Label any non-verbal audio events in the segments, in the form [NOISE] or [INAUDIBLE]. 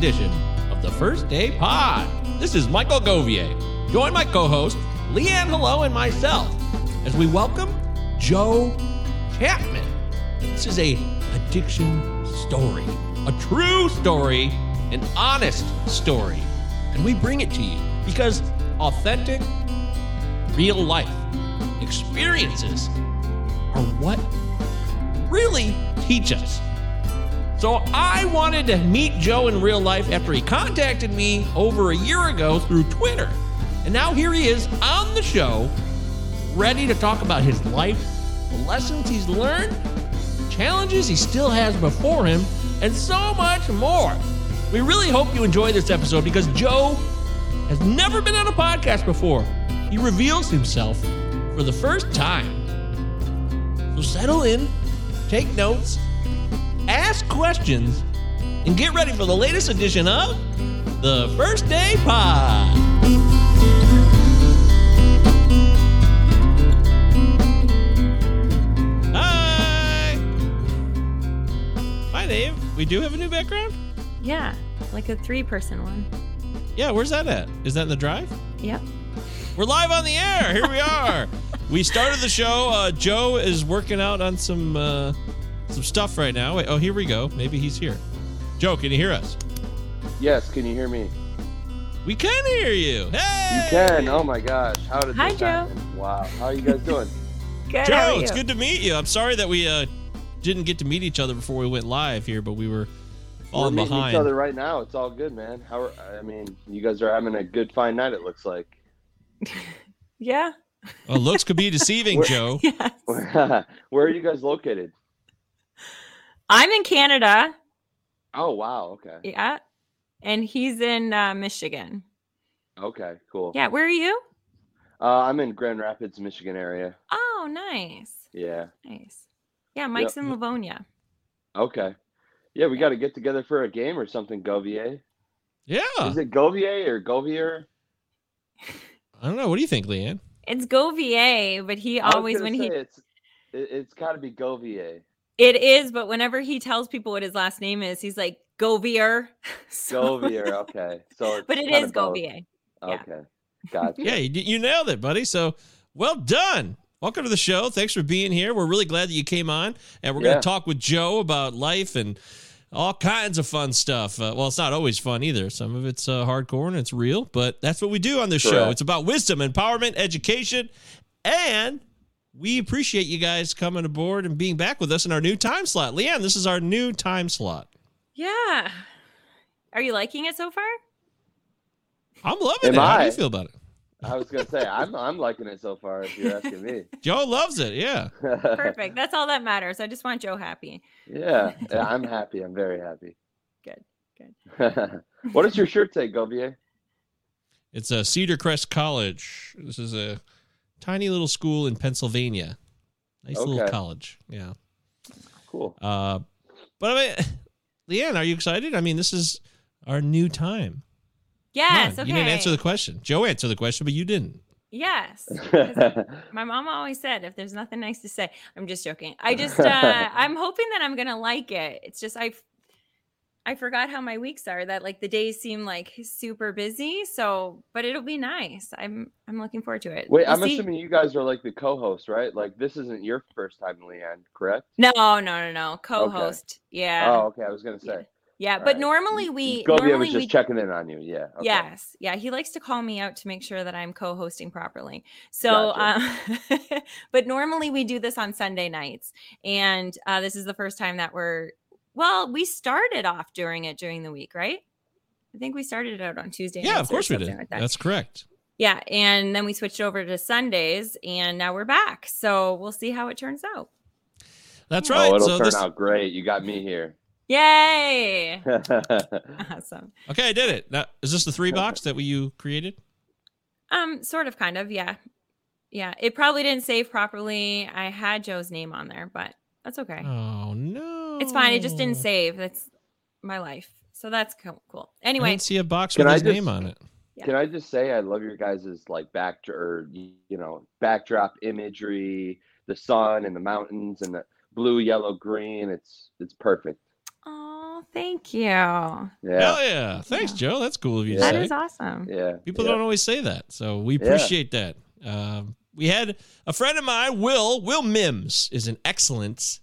edition of the First Day Pod. This is Michael Govier, Join my co-host Leanne Hello and myself, as we welcome Joe Chapman. This is a addiction story, a true story, an honest story, and we bring it to you because authentic, real life experiences are what really teach us. So I wanted to meet Joe in real life after he contacted me over a year ago through Twitter. And now here he is on the show, ready to talk about his life, the lessons he's learned, challenges he still has before him, and so much more. We really hope you enjoy this episode because Joe has never been on a podcast before. He reveals himself for the first time. So settle in, take notes, ask questions, and get ready for the latest edition of the First Day Pod. Hi. Hi, Dave. We do have a new background? Yeah, like a three person one. Yeah, where's that at? Is that in the drive? Yep. We're live on the air. Here we are. [LAUGHS] we started the show. Uh, Joe is working out on some uh, some stuff right now. Wait, oh, here we go. Maybe he's here. Joe, can you hear us? Yes, can you hear me? We can hear you. Hey, You can. Oh my gosh, how did Hi, this Joe. happen? Wow, how are you guys doing? [LAUGHS] Good. Joe, how are it's you? good to meet you. I'm sorry that we uh, didn't get to meet each other before we went live here, but we were We're meeting behind. each other right now. It's all good, man. How? Are, I mean, you guys are having a good fine night. It looks like. [LAUGHS] Yeah. Well, looks could be deceiving, We're- Joe. [LAUGHS] Yes. Where are you guys located? I'm in Canada. Oh wow. Okay. Yeah. And he's in uh, Michigan. Okay. Cool. Yeah. Where are you? Uh, I'm in Grand Rapids, Michigan area. Oh, nice. Yeah. Nice. Yeah. Mike's in Livonia. Okay. Yeah, we got to get together for a game or something. Govier. Yeah. Is it Govier or Govier? I don't know. What do you think, Leanne? It's Govier, but he always, gonna when he, It's, it, it's got to be Govier. It is, but whenever he tells people what his last name is, he's like Govier. [LAUGHS] So- Govier. Okay. So. It's but it kinda. Govier. yeah. Okay. Gotcha. Yeah, you, you nailed it, buddy. So well done. Welcome to the show. Thanks for being here. We're really glad that you came on, and we're going to talk with Joe about life and all kinds of fun stuff. Uh, well, it's not always fun either. Some of it's uh, hardcore and it's real, but that's what we do on this show. It's about wisdom, empowerment, education, and we appreciate you guys coming aboard and being back with us in our new time slot. Leanne, this is our new time slot. Yeah. Are you liking it so far? I'm loving Am it. How do you feel about it? I was gonna say I'm I'm liking it so far. If you're asking me. [LAUGHS] Joe loves it. Yeah. Perfect. That's all that matters. I just want Joe happy. yeah, [LAUGHS] yeah, I'm happy. I'm very happy. Good, good. [LAUGHS] what does your shirt say, Govier? It's a Cedar Crest College. This is a tiny little school in Pennsylvania. Nice little college. Yeah. Cool. Uh, but I mean, [LAUGHS] Leanne, are you excited? I mean, this is our new time. Come Yes. okay. You didn't answer the question. Joe answered the question, but you didn't. Yes. [LAUGHS] My mom always said, if there's nothing nice to say, I'm just joking. I just, uh, [LAUGHS] I'm hoping that I'm gonna like it. It's just I, I forgot how my weeks are. That like the days seem like super busy. So, but it'll be nice. I'm, I'm looking forward to it. Wait, We'll I'm see. assuming you guys are like the co-host, right? Like this isn't your first time, Leanne, correct? No, no, no, no. Co-host. Yeah. Oh, okay. I was gonna say. yeah. all But right. normally we, normally was just we checking in on you. Yeah. okay. Yes. Yeah. He likes to call me out to make sure that I'm co hosting properly. So, um, [LAUGHS] but normally we do this on Sunday nights. And uh, this is the first time that we're, well, we started off during it during the week, right? I think we started it out on Tuesday. Yeah, of course we did. like that. That's correct. yeah. And then we switched over to Sundays and now we're back. So we'll see how it turns out. That's Yeah. right. Oh, it'll so turn this, out great. You got me here. Yay. [LAUGHS] awesome. okay, I did it. Now, is this the three box that we, you created? Um, sort of, kind of, yeah, yeah. It probably didn't save properly. I had Joe's name on there, but that's okay. Oh no, It's fine. It just didn't save. That's my life, so that's co- cool. I Anyway, didn't see a box Can with I his just- name on it. Yeah. Can I just say I love your guys's like back or you know backdrop imagery, the sun and the mountains and the blue, yellow, green. It's it's perfect. oh, thank you. Yeah. Hell yeah! Thanks, Yeah. Joe. That's cool of you to That say. is awesome. Yeah. People yeah. don't always say that, so we Yeah. appreciate that. Um, we had a friend of mine, Will. Will Mims is an excellent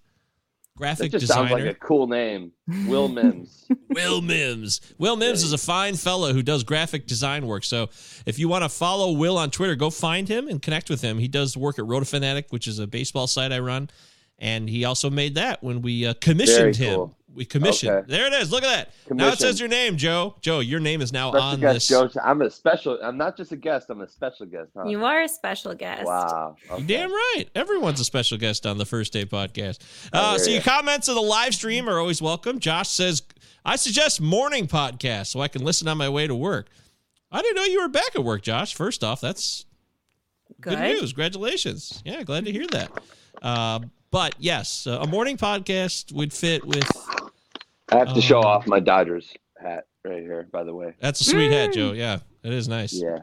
That graphic just designer. sounds like a cool name. Will [LAUGHS] Mims. Will Mims. Will Mims is a fine fellow who does graphic design work. So if you want to follow Will on Twitter, go find him and connect with him. He does work at Rotofanatic, which is a baseball site I run. And he also made that when we uh, commissioned Very him. cool. We commissioned. Okay. There it is. Look at that. Now it says your name, Joe. Joe, your name is now Special on guest this. Joe. I'm a special. I'm not just a guest. I'm a special guest. Huh? You are a special guest. Wow. Okay. Damn right. Everyone's a special guest on the First Day podcast. Uh, hear so your comments of the live stream are always welcome. Josh says, I suggest morning podcast so I can listen on my way to work. I didn't know you were back at work, Josh. First off, that's good, Good. news. Congratulations. Yeah, glad to hear that. Uh, but yes, uh, a morning podcast would fit with. I have to show Um, off my Dodgers hat right here. By the way. That's a sweet hat, Mm. Joe. Yeah, it is nice. Yeah.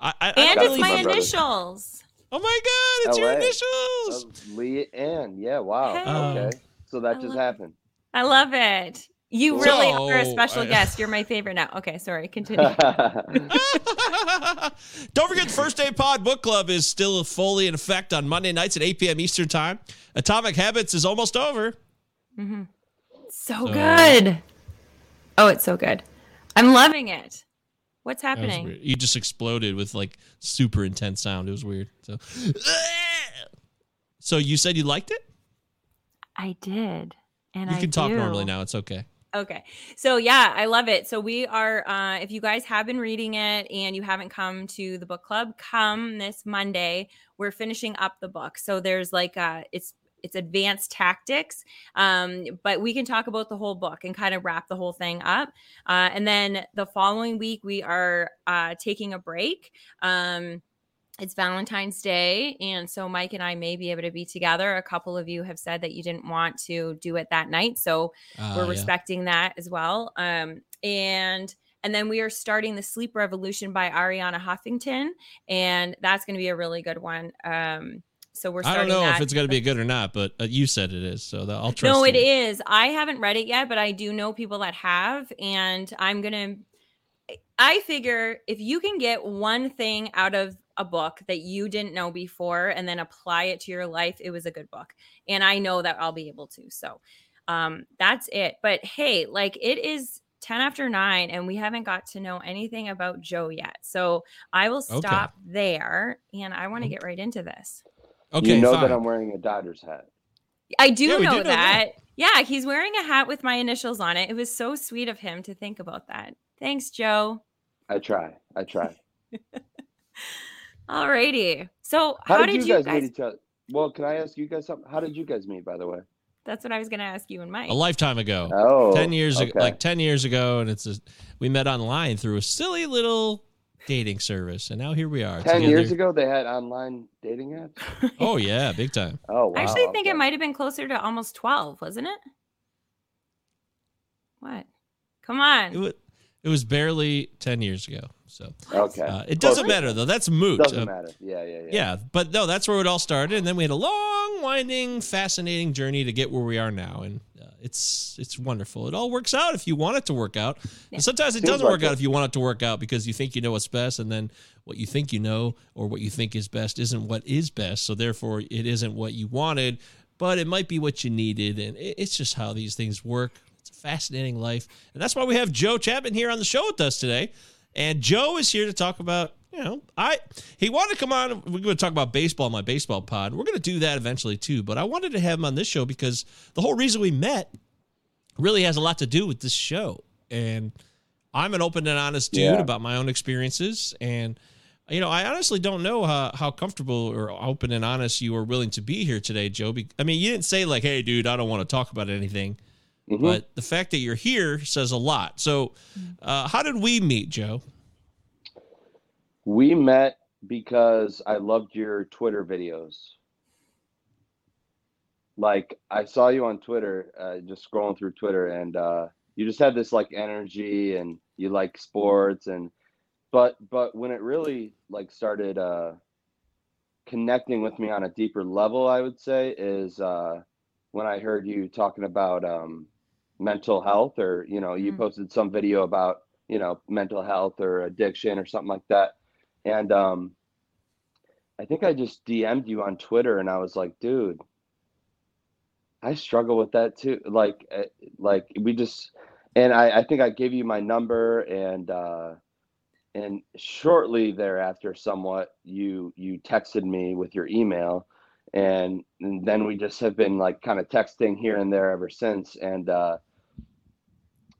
I, I, I And don't it's really- my my brother. initials. Oh my God, it's your LA. initials. Of Lee and yeah. Wow. Hey. Okay. So that I just love- happened. I love it. You Cool. really are a special I- guest. You're my favorite now. Okay, sorry. Continue. [LAUGHS] [LAUGHS] Don't forget, the First Day Pod Book Club is still fully in effect on Monday nights at 8 p.m. Eastern Time. Atomic Habits is almost over. So So- good. Oh, it's so good. I'm loving it. What's happening? You just exploded with like super intense sound. It was weird. So, [LAUGHS] so you said you liked it? I did. And You I can talk do. normally now. It's okay. Okay. So yeah, I love it. So we are uh if you guys have been reading it and you haven't come to the book club, come this Monday. We're finishing up the book. So there's like uh it's it's advanced tactics um but we can talk about the whole book and kind of wrap the whole thing up uh and then the following week we are uh taking a break um it's Valentine's Day, and so Mike and I may be able to be together. A couple of you have said that you didn't want to do it that night, so Uh, we're yeah. respecting that as well um and and then we are starting the sleep revolution by arianna huffington and that's going to be a really good one um so we're I don't know if it's going to be good or not, but uh, you said it is. So I'll trust no it you. is i haven't read it yet but i do know people that have and i'm gonna i figure if you can get one thing out of a book that you didn't know before and then apply it to your life it was a good book and i know that i'll be able to so um that's it but hey like it is 10 after 9 and we haven't got to know anything about joe yet so i will Okay. stop there and i want to get right into this Okay, you know fine. that I'm wearing a Dodgers hat. I do Yeah, know, do know that. that. Yeah, he's wearing a hat with my initials on it. It was so sweet of him to think about that. Thanks, Joe. I try. I try. [LAUGHS] Alrighty. So How, how, did, you guys, meet each other? Well, can I ask you guys something? How did you guys meet, by the way? That's what I was gonna ask you and Mike. a lifetime ago. Oh, 10 years ago, like 10 years ago. And it's a, we met online through a silly little dating service. And now here we are. Ten years ago, they had online dating apps. [LAUGHS] Oh, yeah, big time. [LAUGHS] Oh, wow. I actually think okay. it might have been closer to almost 12, wasn't it? What? Come on. It was, it was barely 10 years ago. So Okay. uh, it doesn't Close. matter, though. That's moot. Doesn't Uh, matter. Yeah, yeah, yeah. Yeah, but no, that's where it all started, and then we had a long, winding, fascinating journey to get where we are now, and uh, it's it's wonderful. It all works out if you want it to work out. Yeah. And sometimes it Seems doesn't like work out if you want it to work out because you think you know what's best, and then what you think you know or what you think is best isn't what is best. So therefore, it isn't what you wanted, but it might be what you needed, and it, it's just how these things work. It's a fascinating life, and that's why we have Joe Chapman here on the show with us today. And Joe is here to talk about, you know, I he wanted to come on. We're going to talk about baseball on my baseball pod. We're going to do that eventually too. But I wanted to have him on this show because the whole reason we met really has a lot to do with this show. And I'm an open and honest dude Yeah. about my own experiences. And you know, I honestly don't know how, how comfortable or open and honest you are willing to be here today, Joe. I mean, you didn't say like, "Hey, dude, I don't want to talk about anything." Mhm. But the fact that you're here says a lot. So, uh, how did we meet, Joe? We met because I loved your Twitter videos. Like I saw you on Twitter, uh, just scrolling through Twitter, and uh, you just had this like energy, and you like sports, and but but when it really like started uh, connecting with me on a deeper level, I would say is uh, when I heard you talking about um, mental health or you know you Mhm. posted some video about you know mental health or addiction or something like that. And um i think i just dm'd you on twitter and i was like dude i struggle with that too. Like uh, like we just and i i think i gave you my number and uh and shortly thereafter somewhat you you texted me with your email and, and then we just have been like kind of texting here and there ever since. And uh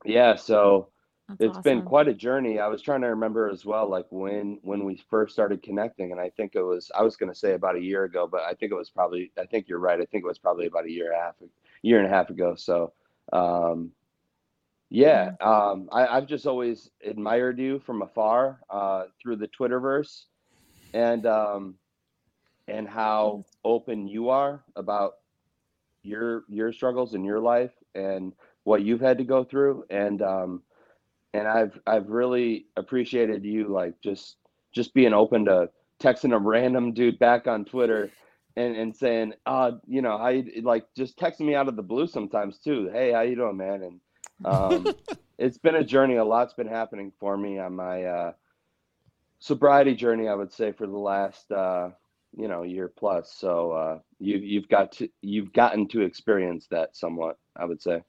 yeah so That's it's been quite a journey. I was trying to remember as well like when when we first started connecting. And i think it was i was going to say about a year ago but i think it was probably i think you're right. I think it was probably about a year and a half year and a half ago. So um yeah. um I, i've just always admired you from afar uh through the twitterverse. And um and how open you are about your your struggles in your life and what you've had to go through. And um and I've I've really appreciated you like just just being open to texting a random dude back on Twitter and and saying uh you know I like just texting me out of the blue sometimes too. Hey how you doing man? And um [LAUGHS] it's been a journey. A lot's been happening for me on my uh sobriety journey I would say for the last uh you know year plus so uh you you've got to you've gotten to experience that somewhat I would say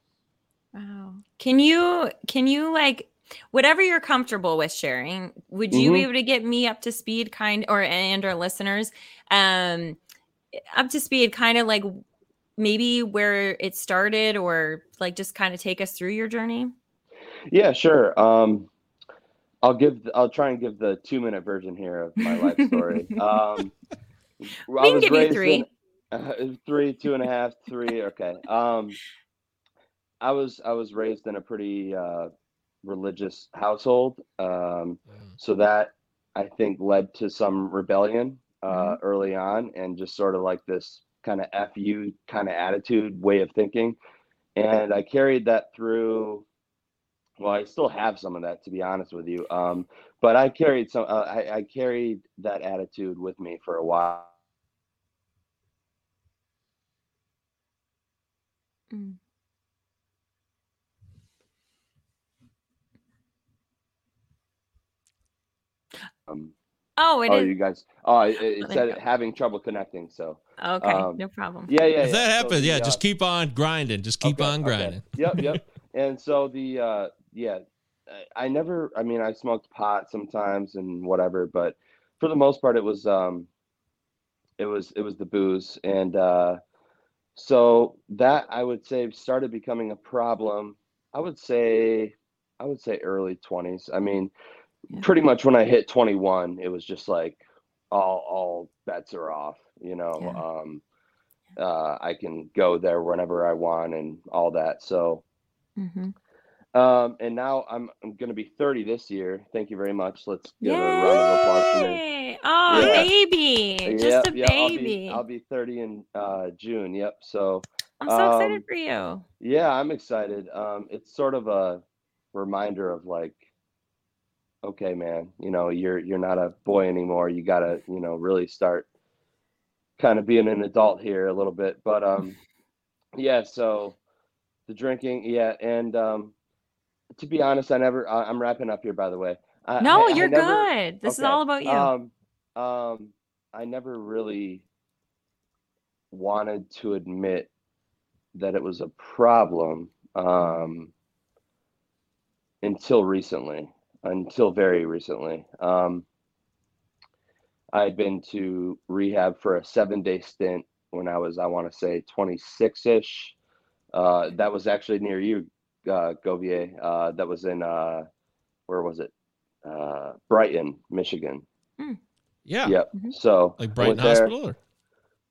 Wow. Can you can you like whatever you're comfortable with sharing, would you be Mhm. able to get me up to speed kind or and our listeners um up to speed kind of like maybe where it started or like just kind of take us through your journey? Yeah, sure. Um, I'll give. I'll try and give the two-minute version here of my life story. [LAUGHS] Um, We can give you three. uh, [LAUGHS] three, two and a half, three. Okay. Um, I was I was raised in a pretty uh, religious household, um, so that I think led to some rebellion uh, early on, and just sort of like this kind of fu kind of attitude, way of thinking, and I carried that through well, I still have some of that, to be honest with you. Um, but I carried some. Uh, I, I carried that attitude with me for a while. Mm. Um, Oh, it oh, is. you guys. Oh, it, it there said you having trouble connecting. So Okay, um, no problem. yeah, yeah. If yeah. that So happens, the, yeah, uh, just keep on grinding. Just keep okay, on okay. grinding. Yep, yep. [LAUGHS] and so the uh, yeah, I, I never. I mean, I smoked pot sometimes and whatever, but for the most part, it was um, it was it was the booze, and uh, so that I would say started becoming a problem. I would say I would say early twenties. I mean, Yeah. pretty much when I hit twenty one, it was just like all all bets are off. You know, Yeah. um, uh, I can go there whenever I want and all that. So, hmm um, and now I'm I'm gonna be 30 this year. Thank you very much. Let's give a round of applause for me. Oh, Yeah. baby, just Yep, a yep, I'll be baby. I'll be 30 in uh, June. Yep. So I'm so excited um, for you. yeah, I'm excited. Um, it's sort of a reminder of like, okay, man, you know, you're you're not a boy anymore. You gotta, you know, really start kind of being an adult here a little bit. But um, yeah. So the drinking, yeah, and um, to be honest, I never. I, I'm wrapping up here, by the way. I, No, I- I you're never- good. This is all about you. Um, um, I never really wanted to admit that it was a problem um, until recently, until very recently. Um, I had been to rehab for a seven day stint when I was, I want to say, 26 ish. Uh, that was actually near you, uh, Govier. Uh, that was in, uh, where was it? Uh, Brighton, Michigan. Yeah. Yep. Mhm. So Like Brighton went there. Hospital or,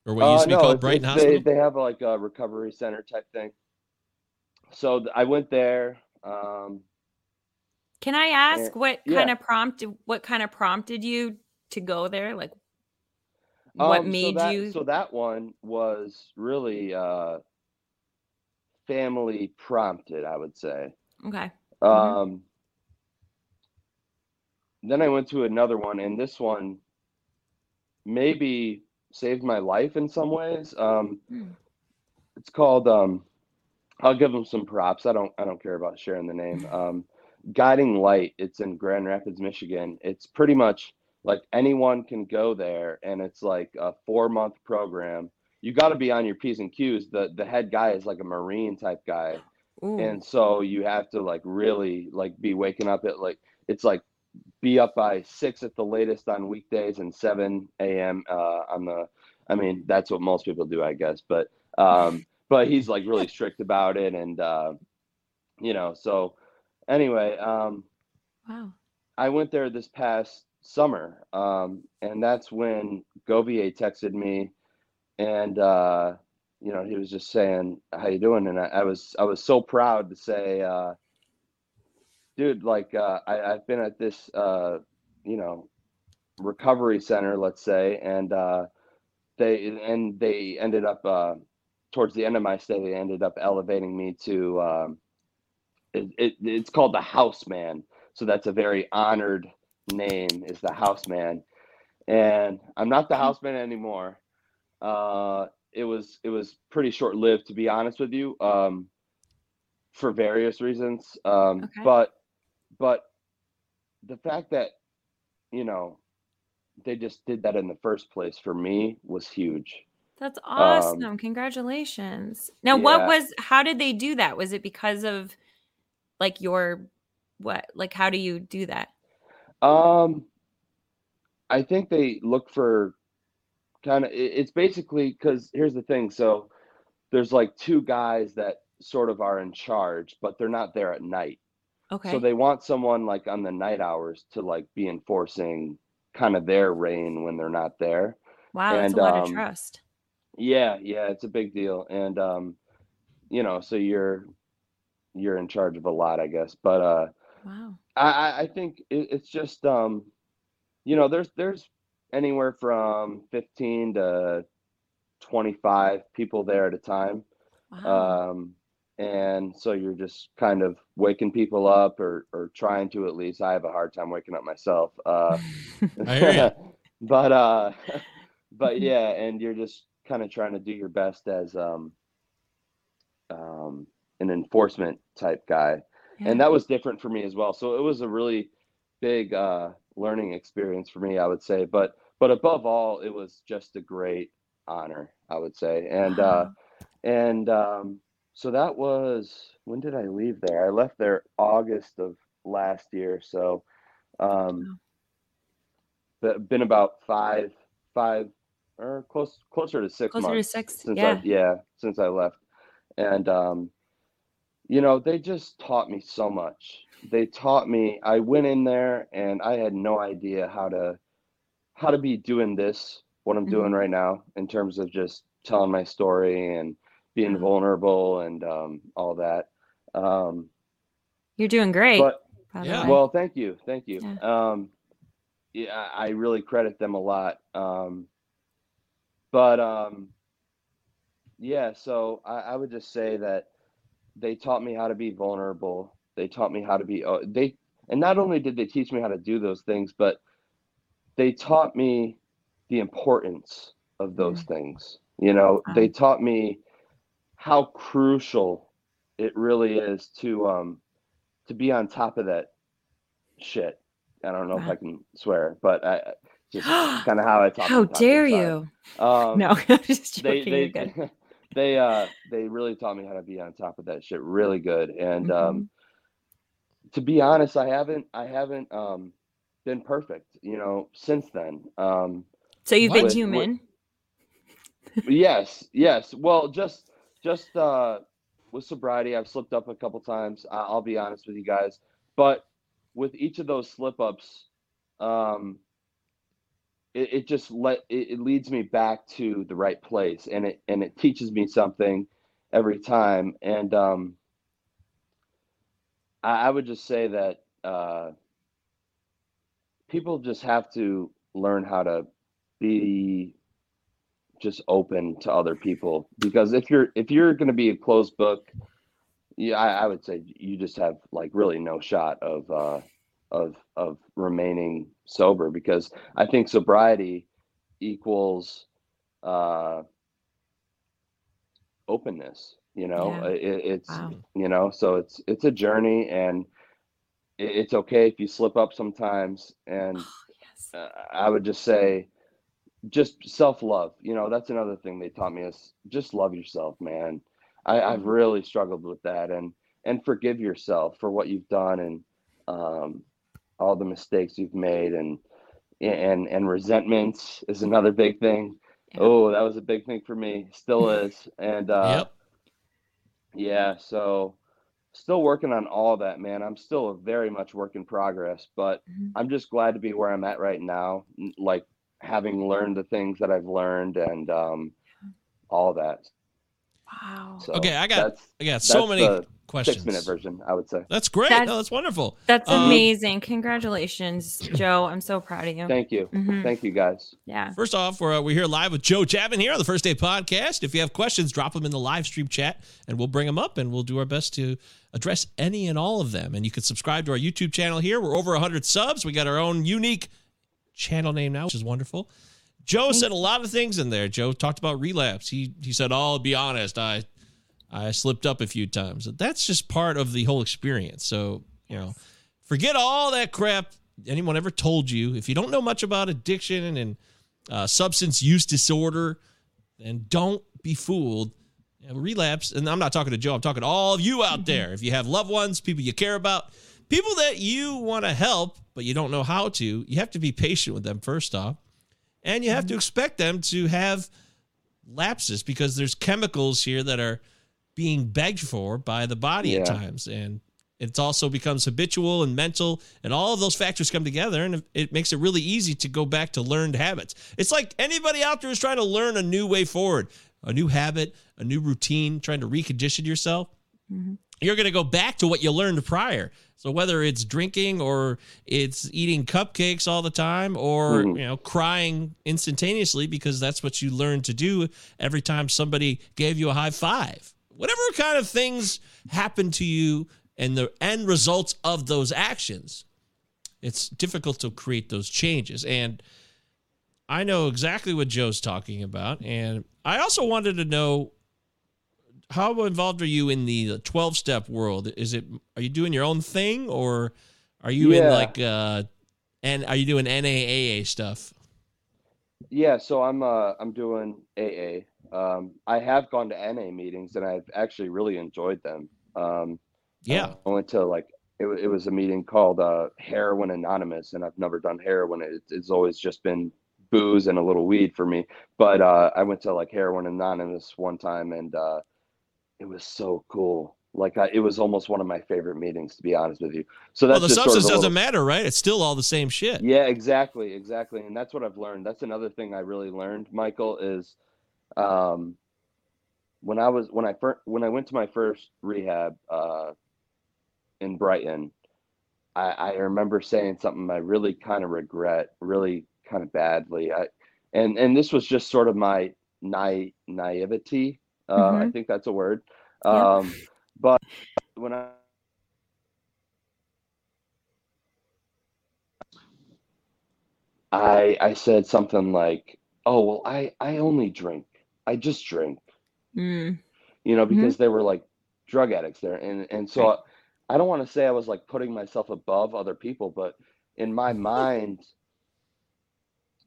or what used to be Uh, no, called it's- Brighton it's- Hospital? They, they have like a recovery center type thing. So th- I went there. Um, Can I ask what yeah. kind of prompted what kind of prompted you to go there? Like what um, so made that- you So that one was really uh, family prompted, I would say. Okay. Um, Mhm. Then I went to another one, and this one maybe saved my life in some ways. Um, Hmm. it's called um, I'll give them some props. I don't I don't care about sharing the name. [LAUGHS] Um, Guiding Light. It's in Grand Rapids, Michigan. It's pretty much like anyone can go there, and it's like a four month program. You got to be on your p's and q's. The the head guy is like a marine type guy, Ooh. and so you have to like really like be waking up at like it's like be up by six at the latest on weekdays and 7 a.m uh on the i mean that's what most people do i guess but um [LAUGHS] but he's like really strict about it and uh you know so anyway um wow. i went there this past summer um and that's when govier texted me and uh you know he was just saying how you doing? And i, I was i was so proud to say uh dude like uh I, i've been at this uh you know recovery center let's say and uh they and they ended up uh towards the end of my stay they ended up elevating me to um it, it it's called the house man. So that's a very honored name is the house man. And i'm not the house man anymore uh it was it was pretty short lived to be honest with you um for various reasons um Okay. but but the fact that you know they just did that in the first place for me was huge That's awesome. Congratulations. Now, what was, how did they do that? Was it because of like your, what, like, how do you do that? Um, I think they look for kind of. It's basically because here's the thing. So there's like two guys that sort of are in charge, but they're not there at night. Okay. So they want someone like on the night hours to like be enforcing kind of their reign when they're not there. wow. That's a lot of um, trust. Yeah, yeah, it's a big deal, and um, you know, so you're you're in charge of a lot, I guess. But uh, Wow. I I I think it, it's just um, you know, there's there's anywhere from 15 to 25 people there at a time. Wow. Um, and so you're just kind of waking people up or or trying to at least. I have a hard time waking up myself. Uh, [LAUGHS] [LAUGHS] I hear [LAUGHS] but uh, but yeah, and you're just kind of trying to do your best as um, um, an enforcement type guy Yeah. and that was different for me as well so it was a really big uh learning experience for me i would say but but above all it was just a great honor i would say and uh and um so that was when did i leave there i left there august of last year so um but been about five five or close closer to six Closer to months six. since Yeah. I yeah since I left, and um, you know they just taught me so much. They taught me. I went in there and I had no idea how to how to be doing this what I'm doing Mhm. right now in terms of just telling my story and being Wow. vulnerable and um, all that. Um, You're doing great. but Yeah. well, thank you, thank you. Yeah. Um, yeah, I I really credit them a lot. Um, but um, yeah, so I, I would just say that they taught me how to be vulnerable. They taught me how to be uh, they, and not only did they teach me how to do those things, but they taught me the importance of those things. You know, they taught me how crucial it really is to um to be on top of that shit. I don't know if I can swear, but I just [GASPS] kind of how I talk. How dare you? Um, No, [LAUGHS] I'm just they joking. they You're [LAUGHS] they uh they really taught me how to be on top of that shit really good. And Mm-hmm. um to be honest, I haven't I haven't um been perfect, you know, since then. Um So you've been with- with- human. yes, yes. Well, just just uh with sobriety, I've slipped up a couple times. I- I'll be honest with you guys, but with each of those slip ups, um, it, it just let it, it leads me back to the right place, and it and it teaches me something every time. And um, I, I would just say that uh, people just have to learn how to be just open to other people because if you're if you're going to be a closed book yeah I, I would say you just have like really no shot of uh of of remaining sober because i think sobriety equals uh openness You know, Yeah. it, it's Wow. you know, so it's it's a journey, and it, it's okay if you slip up sometimes. And Yes. uh, I would just say, just self love. You know, that's another thing they taught me is just love yourself, man. I, I've Mhm. really struggled with that, and and forgive yourself for what you've done and um, all the mistakes you've made, and and and resentments is another big thing. Yeah. Oh, that was a big thing for me, still [LAUGHS] is, and uh, yep. Yeah, so still working on all that, man. I'm still a very much work in progress, but Mhm. I'm just glad to be where I'm at right now, like having learned the things that I've learned and um, all that. Wow. So Okay, I got- I got so many the questions. six minute version, I would say. That's great. That's- no, that's wonderful. That's Um, amazing. Congratulations, Joe. I'm so proud of you. Thank you, Mhm. thank you guys. Yeah. First off, we're, uh, we're here live with Joe Chapman here on the First Day Podcast. If you have questions, drop them in the live stream chat and we'll bring them up and we'll do our best to address any and all of them. And you can subscribe to our YouTube channel here. We're over 100 subs. We got our own unique channel name now, which is wonderful. Joe said a lot of things in there. Joe talked about relapse. He he said, "I'll be honest, I I slipped up a few times." That's just part of the whole experience. So, you know, forget all that crap anyone ever told you. If you don't know much about addiction and uh, substance use disorder, then don't be fooled. You know, relapse, and I'm not talking to Joe. I'm talking to all of you out there. If you have loved ones, people you care about, people that you want to help but you don't know how to, you have to be patient with them first off, and you have to expect them to have lapses because there's chemicals here that are being begged for by the body at times, and it also becomes habitual and mental, and all of those factors come together, and it makes it really easy to go back to learned habits. It's like anybody out there who's trying to learn a new way forward, a new habit, a new routine, trying to recondition yourself. Mhm. You're going to go back to what you learned prior. So whether it's drinking or it's eating cupcakes all the time or Mhm. you know crying instantaneously because that's what you learned to do every time somebody gave you a high five. Whatever kind of things happen to you and the end results of those actions, it's difficult to create those changes. And I know exactly what Joe's talking about. And I also wanted to know how involved are you in the 12 step world? Is it, are you doing your own thing or are you in like, uh, and are you doing NAAA stuff? Yeah, so I'm uh I'm doing AA. Um, I have gone to NA meetings and I've actually really enjoyed them. Um, Yeah. I went to like it, it was a meeting called uh, Heroin Anonymous, and I've never done heroin. It, it's always just been booze and a little weed for me. But uh, I went to like Heroin Anonymous one time, and uh, it was so cool. Like I, it was almost one of my favorite meetings, to be honest with you. So that's Well, the just sort of substance doesn't little- matter, right? It's still all the same shit. yeah, exactly, exactly, and that's what I've learned. That's another thing I really learned, Michael, is um, when I was when I first when I went to my first rehab uh, in Brighton, I, I remember saying something I really kind of regret, really kind of badly. I and and this was just sort of my nai- naivety. Uh, I Mhm. think that's a word. Um, but when I I I said something like, "Oh well, I I only drink. I just drink." Mm. You know, Mhm. because they were like drug addicts there, and and so Right. I don't want to say I was like putting myself above other people, but in my mind,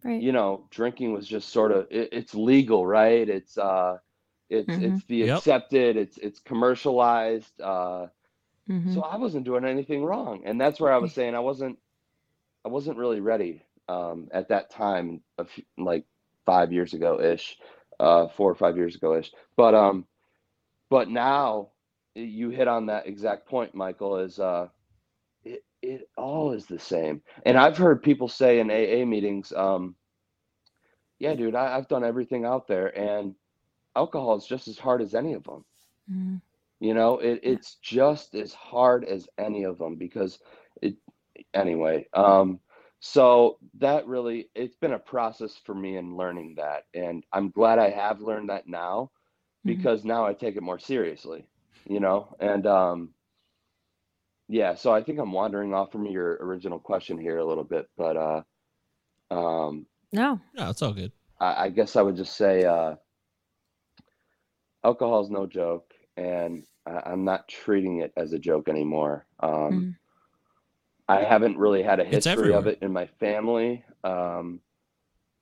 Right. you know, drinking was just sort of it, it's legal, right? It's uh, it's Mhm. it's the Yep. accepted, it's it's commercialized. Uh, Mhm. so I wasn't doing anything wrong, and that's where I was saying I wasn't I wasn't really ready um, at that time, a few, like five years ago ish, uh, four or five years ago ish. But um, but now you hit on that exact point, Michael. Is uh, it it all is the same, and I've heard people say in AA meetings, um, yeah, dude, I, I've done everything out there, and alcohol is just as hard as any of them. Mm. You know, it, Yeah. it's just as hard as any of them because it, anyway. Um, so that really, it's been a process for me in learning that. And I'm glad I have learned that now Mhm. because now I take it more seriously, you know? And um, yeah, so I think I'm wandering off from your original question here a little bit, but uh, um, No. No, it's all good. I, I guess I would just say uh, alcohol is no joke, and I, am not treating it as a joke anymore. Um, Mm. I haven't really had a history of it in my family, um,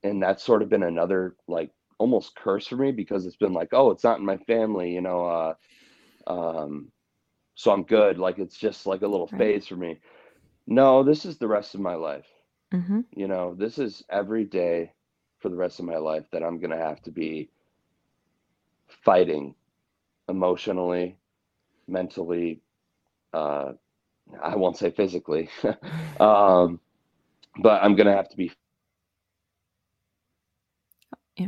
and that's sort of been another like almost curse for me because it's been like, oh, it's not in my family, you know. Uh, um, so I'm good. Like it's just like a little Right. phase for me. No, this is the rest of my life. hmm You know, this is every day for the rest of my life that I'm gonna have to be fighting emotionally, mentally, uh, I won't say physically, [LAUGHS] um, but I'm gonna have to be Yeah.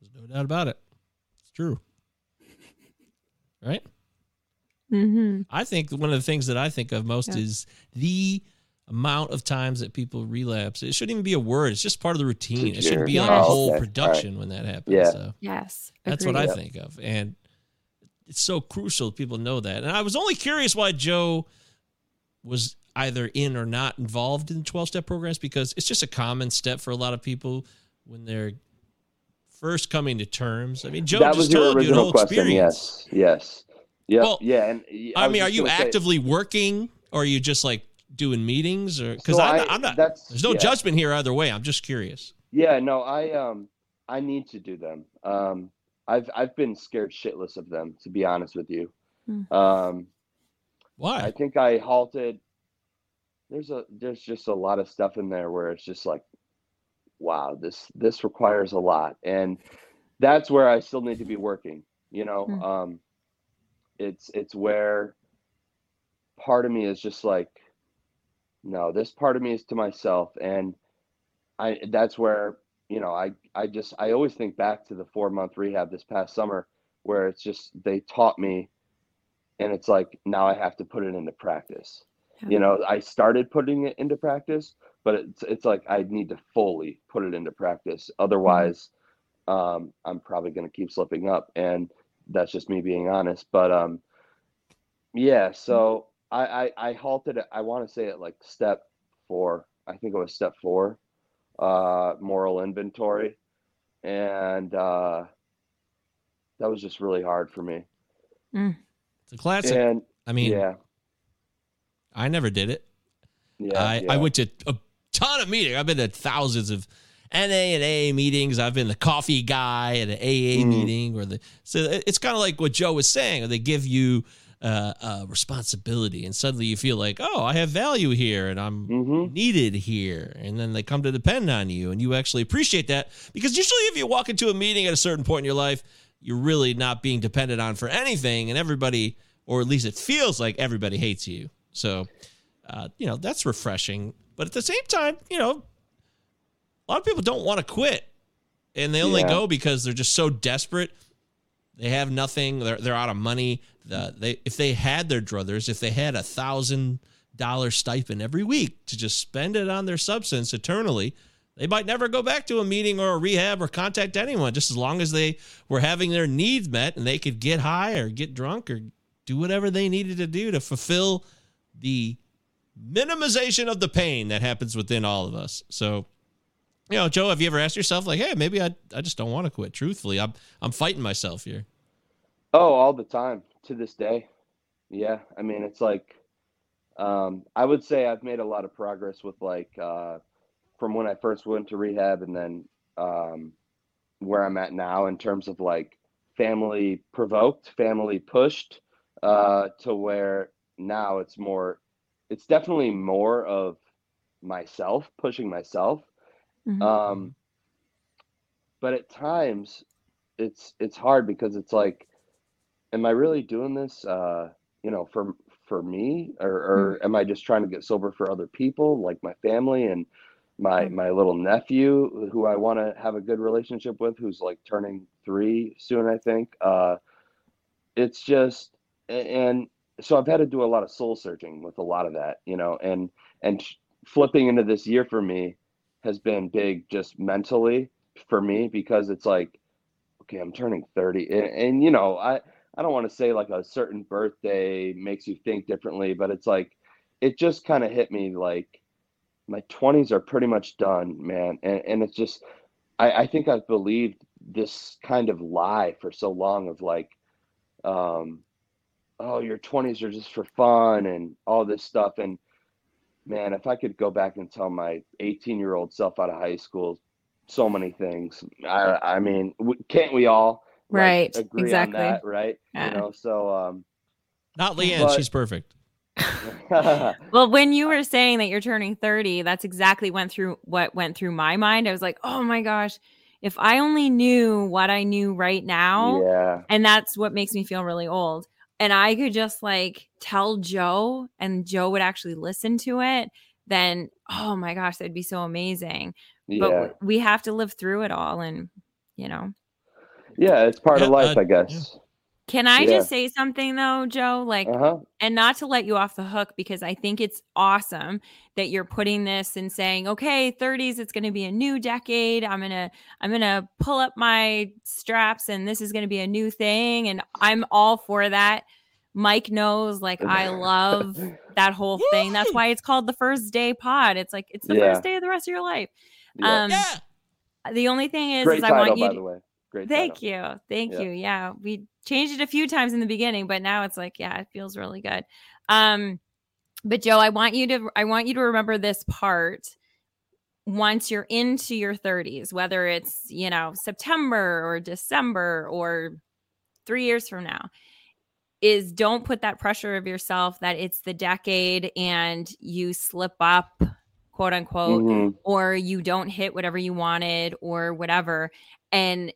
There's no doubt about it. It's true. [LAUGHS] Right? Hmm I think one of the things that I think of most Yeah. is the amount of times that people relapse. It shouldn't even be a word. It's just part of the routine. It shouldn't be on Yes. the Oh, whole okay. All right. production when that happens. Yeah. So Yes. that's what agreed. I think of. And it's so crucial that people know that. And I was only curious why Joe was either in or not involved in the 12 step programs because it's just a common step for a lot of people when they're first coming to terms. I mean, Joe that just was your told you the original whole question. experience. Yes, yes, yeah, Well, yeah. And I, was mean, are you gonna say- actively working or are you just like doing meetings or because So I'm, I- not- I'm not, that's- there's no yeah. judgment here either way. I'm just curious. Yeah, no, I um I need to do them. Um I've I've been scared shitless of them, to be honest with you. Hmm. Um Why? I think I halted there's a there's just a lot of stuff in there where it's just like wow, this this requires a lot. And that's where I still need to be working, you know. Hmm. Um it's it's where part of me is just like no, this part of me is to myself and I that's where you know I I just I always think back to the four month rehab this past summer where it's just they taught me and it's like now I have to put it into practice. Yeah. You know, I started putting it into practice, but it's it's like I need to fully put it into practice. Otherwise, um, I'm probably going to keep slipping up, and that's just me being honest. But um, yeah, so I I, I halted. it- I want to say it like step four. I think it was step four, uh, moral inventory, and uh, that was just really hard for me. It's a classic. And I mean, yeah, I never did it. yeah, I, yeah. I went to a ton of meetings. I've been to thousands of NA and AA meetings. I've been the coffee guy at an AA Mm. meeting, or the so it's kind of like what Joe was saying. They give you uh, a responsibility, and suddenly you feel like, oh, I have value here, and I'm Mhm. needed here, and then they come to depend on you, and you actually appreciate that because usually, if you walk into a meeting at a certain point in your life, you're really not being dependent on for anything, and everybody, or at least it feels like everybody hates you. So uh, you know that's refreshing but at the same time you know a lot of people don't want to quit and they only Yeah. go because they're just so desperate they have nothing they're, they're out of money the, they if they had their druthers if they had a thousand dollar stipend every week to just spend it on their substance eternally they might never go back to a meeting or a rehab or contact anyone just as long as they were having their needs met and they could get high or get drunk or do whatever they needed to do to fulfill the minimization of the pain that happens within all of us. So, you know, Joe, have you ever asked yourself like, "Hey, maybe I I just don't want to quit." Truthfully, I'm I'm fighting myself here. Oh, all the time to this day. Yeah, I mean, it's like um, I would say I've made a lot of progress with like uh, from when I first went to rehab and then um, where I'm at now in terms of like family provoked, family pushed uh, to where now it's more, it's definitely more of myself pushing myself. Mhm. Um, but at times it's it's hard because it's like, am I really doing this? Uh, you know, for for me, or, or am I just trying to get sober for other people, like my family and my my little nephew, who I want to have a good relationship with, who's like turning three soon, I think. Uh, it's just, and so I've had to do a lot of soul searching with a lot of that, you know, and and flipping into this year for me has been big just mentally for me because it's like okay i'm turning 30 and, and you know i I don't want to say like a certain birthday makes you think differently, but it's like it just kind of hit me like my 20s are pretty much done, man. And and it's just I, I think I've believed this kind of lie for so long of like um oh your 20s are just for fun and all this stuff and man if i could go back and tell my 18 year old self out of high school so many things i i mean can't we all? Right. like, agree exactly on that right Yeah. you know so um Not Leanne. But- She's perfect. [LAUGHS] Well, when you were saying that you're turning 30, that's exactly went through what went through my mind. I was like, "Oh my gosh, if I only knew what I knew right now." yeah And that's what makes me feel really old. And I could just like tell Joe and Joe would actually listen to it, then oh my gosh, that'd be so amazing. yeah But we have to live through it all and you know. yeah it's part of life uh, i guess Can I Yeah. just say something though, Joe? Like uh-huh and not to let you off the hook because I think it's awesome that you're putting this and saying, okay, 30s, it's going to be a new decade. I'm going to, I'm going to pull up my straps and this is going to be a new thing. And I'm all for that. Mike knows, like, I love [LAUGHS] that whole thing. That's why it's called the first day pod. It's like, it's the Yeah. first day of the rest of your life. yeah. Um, yeah. The only thing is, great is I title want you by to, the way great Thank title. you. Thank Yeah. you. Yeah. We changed it a few times in the beginning, but now it's like, yeah, it feels really good. Um, but Joe, I want you to I want you to remember this part once you're into your 30s, whether it's, you know, September or December or 3 years from now. Is don't put that pressure of yourself that it's the decade and you slip up, quote unquote, Mhm. or you don't hit whatever you wanted or whatever and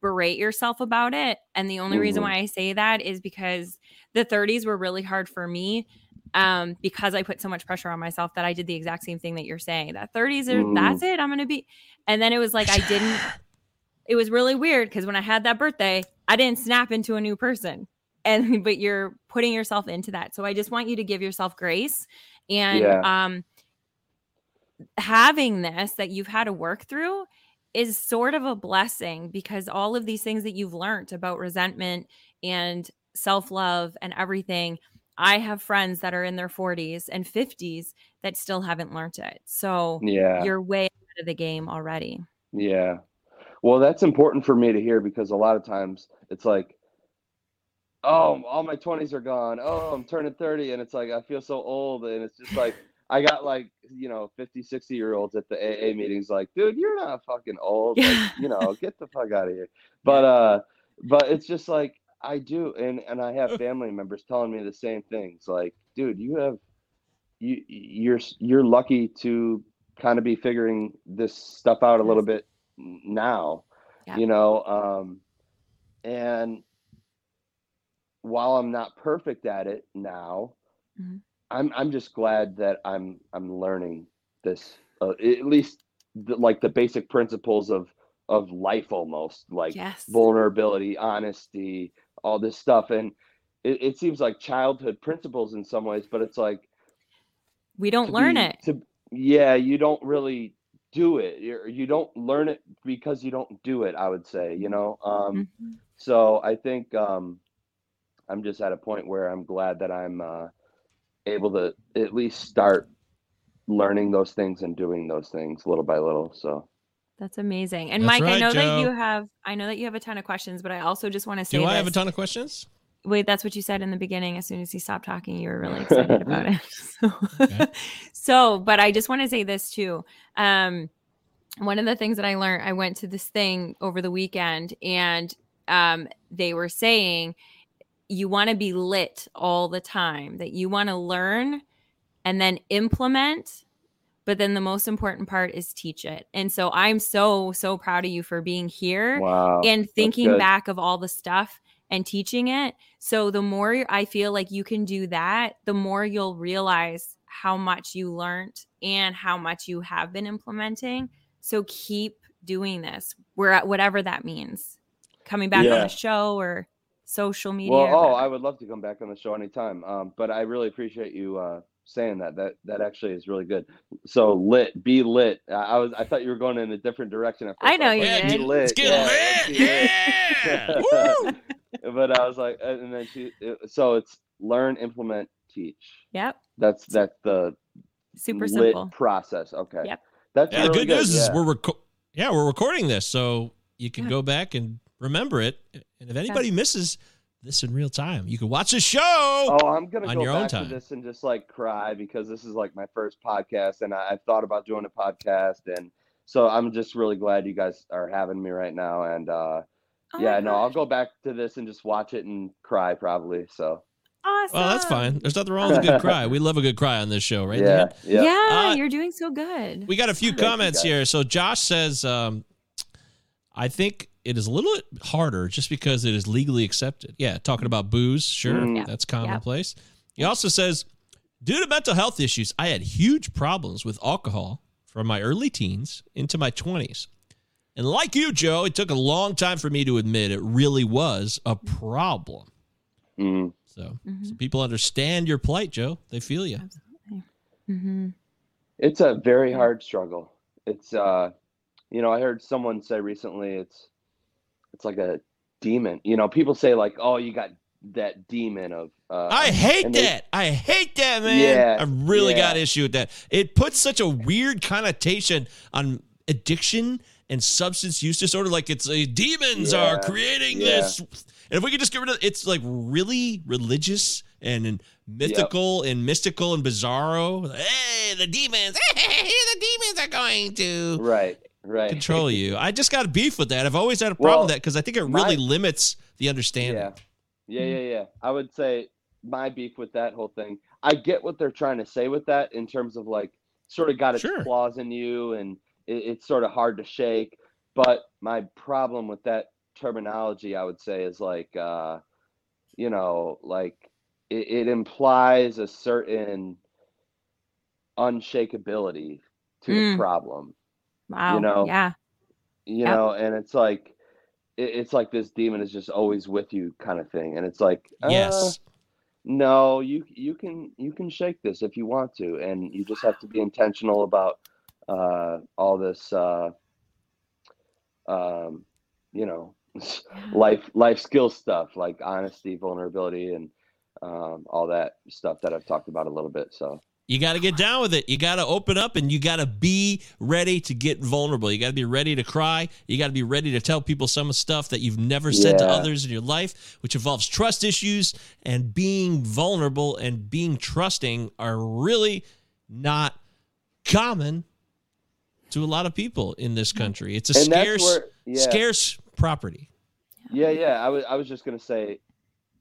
berate yourself about it and the only reason Mhm. why i say that is because the 30s were really hard for me um because i put so much pressure on myself that i did the exact same thing that you're saying that 30s are Mm. that's it i'm gonna be and then it was like i didn't [SIGHS] it was really weird because when i had that birthday i didn't snap into a new person and but you're putting yourself into that so i just want you to give yourself grace and Yeah. um having this that you've had to work through is sort of a blessing because all of these things that you've learned about resentment and self-love and everything i have friends that are in their 40s and 50s that still haven't learned it so yeah you're way ahead of the game already Yeah. Well, that's important for me to hear because a lot of times it's like, oh, all my 20s are gone. Oh, I'm turning 30. And it's like, I feel so old. And it's just like, I got like, you know, 50, 60 year olds at the AA meetings, like, dude, you're not fucking old. Like, you know, get the fuck out of here. [LAUGHS] But, uh, but it's just like, I do. And, and I have family members telling me the same things. Like, dude, you have, you, you're, you're lucky to kind of be figuring this stuff out a little bit now Yeah. you know um and while i'm not perfect at it now Mhm. I'm i'm just glad that i'm i'm learning this uh, at least the, like the basic principles of of life almost like yes. vulnerability honesty all this stuff. And it, it seems like childhood principles in some ways but it's like we don't learn be- it. to yeah you don't really do it. You're, you don't learn it because you don't do it i would say you know? Um Mhm. so i think um i'm just at a point where i'm glad that i'm uh able to at least start learning those things and doing those things little by little so that's amazing and That's mike i right, know that you have i know that you have a ton of questions but i also just want to say Do I have a ton of questions? Wait, that's what you said in the beginning. As soon as he stopped talking, you were really [LAUGHS] excited about it. So, Okay. [LAUGHS] so, but I just want to say this too. Um, one of the things that I learned, I went to this thing over the weekend, and um, they were saying you want to be lit all the time. That you want to learn and then implement. But then the most important part is teach it. And so I'm so so proud of you for being here wow and thinking back of all the stuff and teaching it. So the more I feel like you can do that, the more you'll realize how much you learned and how much you have been implementing. So keep doing this, where whatever that means. Coming back on the show or social media. well oh whatever. i would love to come back on the show anytime um but i really appreciate you uh saying that that that actually is really good so lit be lit i I was i thought you were going in a different direction at I know was you like, did. be lit Let's get yeah, lit. be lit. Yeah. [LAUGHS] But I was like, and then she, so it's learn, implement, teach. Yep. That's that's the Super lit simple. process. Okay. Yep. That's Yeah, the really good news is we're reco- yeah we're recording this, so you can Yeah. go back and remember it. And if anybody misses this in real time, you can watch the show. Oh, I'm gonna on go your own back time. to this and just like cry because this is like my first podcast, and I, I've thought about doing a podcast, and so I'm just really glad you guys are having me right now. And uh, Oh yeah, my no, I'll go back to this and just watch it and cry probably. So Awesome. Well, that's fine. There's nothing wrong with a good cry. We [LAUGHS] love a good cry on this show, right? yeah, Leanne? yeah, Yeah, Uh, you're doing so good. We got a few Thank comments here. So Josh says, um, I think it is a little bit harder just because it is legally accepted. Yeah, talking about booze, sure, Mm. Yeah. that's commonplace. He also says, due to mental health issues, I had huge problems with alcohol from my early teens into my 20s. And like you, Joe, it took a long time for me to admit it really was a problem. Mm. So, Mhm. so people understand your plight, Joe. They feel you. Absolutely. hmm it's a very hard struggle. It's uh, you know, I heard someone say recently, it's it's like a demon. You know, people say like, oh, you got that demon of. Uh, I hate they- that. I hate that, man. Yeah, I really yeah. got issue with that. It puts such a weird connotation on addiction and substance use disorder. Like it's a demons are creating yeah. this. And if we could just get rid of it's like really religious and, and mythical and mystical and bizarro. Hey, the demons. [LAUGHS] Hey, the demons are going to Right, right. control you. I just got a beef with that. I've always had a problem Well, with that because I think it my- really limits the understanding. Yeah. Yeah, yeah, yeah. I would say my beef with that whole thing. I get what they're trying to say with that in terms of like sort of got its Sure. claws in you and it, it's sort of hard to shake. But my problem with that terminology, I would say, is like, uh, you know, like it, it implies a certain unshakability to Mm. the problem Wow. know, yeah. you Yep. know and it's like it, it's like this demon is just always with you kind of thing and it's like uh, Yes. no you you can you can shake this if you want to and you just have to be intentional about uh all this uh um you know [LAUGHS] life life skill stuff like honesty vulnerability and um all that stuff that i've talked about a little bit so You got to get down with it. You got to open up and you got to be ready to get vulnerable. You got to be ready to cry. You got to be ready to tell people some stuff that you've never said to others in your life, which involves trust issues and being vulnerable and being trusting are really not common to a lot of people in this mm-hmm. country. It's a and scarce where yeah scarce property. Yeah, yeah. I was I was just gonna say,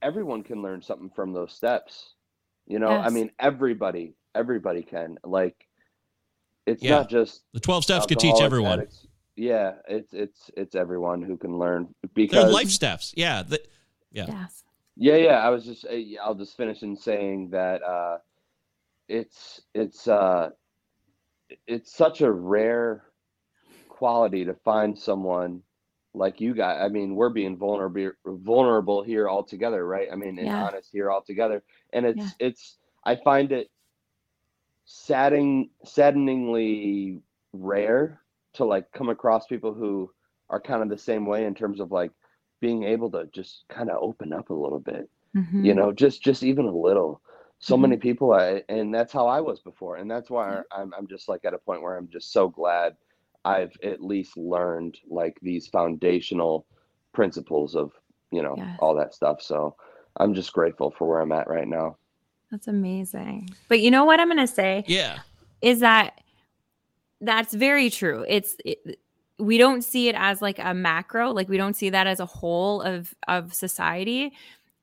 everyone can learn something from those steps. You know, I mean, everybody, everybody can. Like, it's Yeah. not just The 12 steps could teach everyone. addicts. Yeah, it's it's it's everyone who can learn They're because life steps. Yeah. The, Yeah. Yes. yeah, yeah. I was just uh, I'll just finish in saying that uh, it's it's uh, it's such a rare quality to find someone like you guys. I mean, we're being vulnerable vulnerable here all together, right? I mean, and Yeah. honest here all together, and it's Yeah. it's I find it saddening saddeningly rare to like come across people who are kind of the same way in terms of like being able to just kind of open up a little bit Mhm. you know just just even a little. So Mhm. many people I, and that's how i was before and that's why I'm, I'm just like at a point where i'm just so glad i've at least learned like these foundational principles of you know all that stuff. So i'm just grateful for where i'm at right now That's amazing. But you know what I'm going to say Yeah. is that that's very true. It's it, we don't see it as like a macro, like we don't see that as a whole of of society.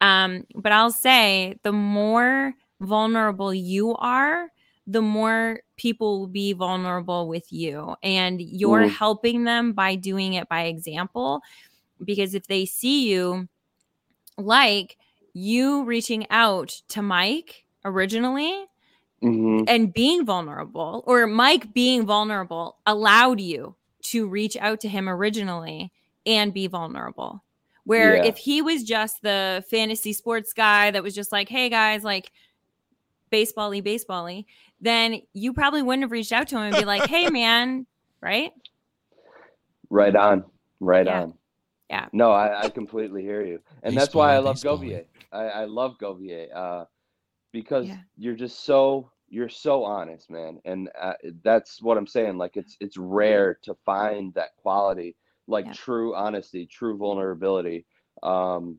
Um, but I'll say the more vulnerable you are, the more people will be vulnerable with you, and you're Mhm. helping them by doing it by example. Because if they see you, like you reaching out to Mike originally, hmm and being vulnerable or Mike being vulnerable allowed you to reach out to him originally and be vulnerable. Where Yeah. if he was just the fantasy sports guy that was just like, hey guys, like baseball-y, baseball-y, then you probably wouldn't have reached out to him and be like, hey [LAUGHS] man, right? right on right Yeah. on Yeah. No, I, I completely hear you, and that's why I love baseball. Govier. I, I love Govier uh, because Yeah. you're just so you're so honest, man, and uh, that's what I'm saying. Like it's it's rare to find that quality, like Yeah. true honesty, true vulnerability, um,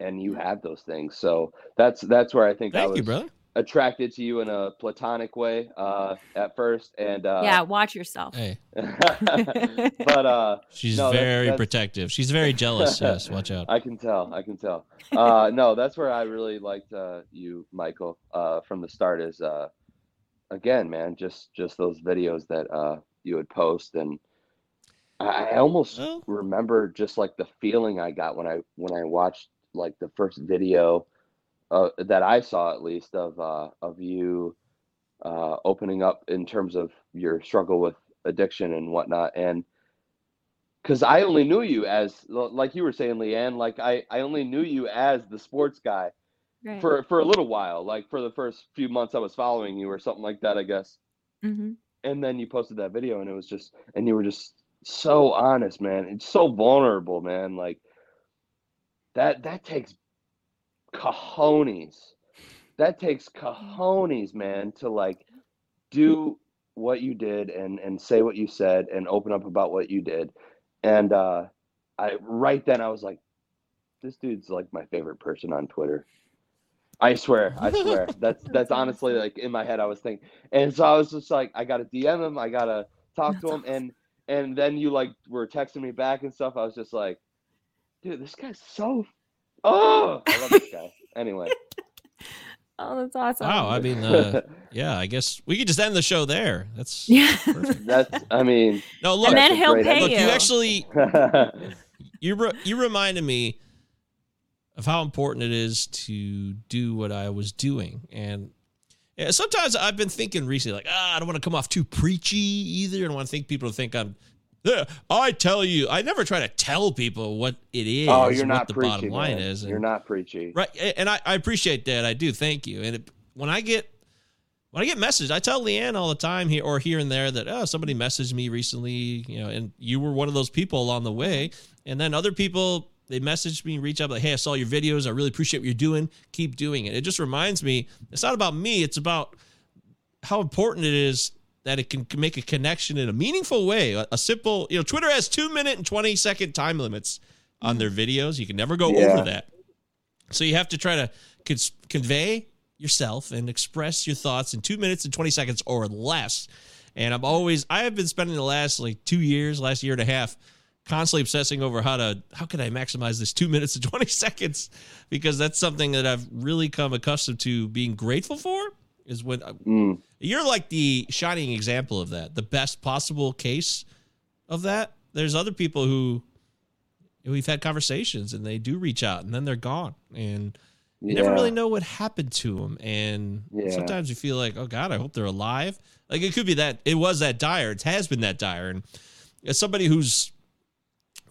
and you have those things. So that's that's where I think I Thank was you, brother. Attracted to you in a platonic way uh, at first, and uh, yeah, watch yourself. Hey, [LAUGHS] [LAUGHS] but uh, she's No, that's- very that's- protective. She's very jealous. [LAUGHS] yes, watch out. I can tell. I can tell. Uh, no, that's where I really liked uh, you, Michael, uh, from the start. Is uh, again, man, just just those videos that uh, you would post, and I, I almost Well- remember just like the feeling I got when I when I watched like the first video uh, that I saw, at least of uh, of you uh, opening up in terms of your struggle with addiction and whatnot, and because I only knew you as like you were saying, Leanne. Like I, I only knew you as the sports guy Right. for for a little while, like for the first few months I was following you or something like that, I guess. hmm And then you posted that video, and it was just, and you were just so honest, man. It's so vulnerable, man. Like that that takes cojones. That takes cojones, man, to like do what you did and and say what you said and open up about what you did. And uh I right then I was like, this dude's like my favorite person on Twitter. I swear, I swear. [LAUGHS] That's that's honestly like in my head I was thinking. And so I was just like, I gotta DM him, I gotta talk to That's him and and then you like were texting me back and stuff. I was just like, dude, this guy's so oh I love this guy. [LAUGHS] Anyway. Oh, that's awesome. Wow, I mean, uh, yeah, I guess we could just end the show there. That's yeah. perfect. That's I mean No, look, and then he'll great pay look, you. you actually [LAUGHS] you re- you reminded me of how important it is to do what I was doing, and yeah, sometimes I've been thinking recently, like, ah, I don't want to come off too preachy either. I don't want to think people think I'm. Yeah, I tell you, I never try to tell people what it is. Oh, you're what not the preachy, bottom line man. is. and- You're not preachy. Right, and I, I appreciate that. I do. Thank you. And it, when I get when I get messages, I tell Leanne all the time here or here and there that oh somebody messaged me recently, you know, and you were one of those people along the way. And then other people they message me, reach out like, hey, I saw your videos. I really appreciate what you're doing. Keep doing it. It just reminds me it's not about me. It's about how important it is that it can, make a connection in a meaningful way. A, a simple, you know, Twitter has two minute and 20 second time limits on their videos. You can never go Yeah. over that. So you have to try to cons- convey yourself and express your thoughts in two minutes and 20 seconds or less. And I'm always, I have been spending the last like two years, last year and a half, constantly obsessing over how to, how can I maximize this two minutes and 20 [LAUGHS] seconds? Because that's something that I've really come accustomed to being grateful for is when Mm. you're like the shining example of that, the best possible case of that. There's other people who we've had conversations and they do reach out and then they're gone and you never really know what happened to them. And Yeah. sometimes you feel like, oh God, I hope they're alive. Like it could be that it was that dire. It has been that dire. And as somebody who's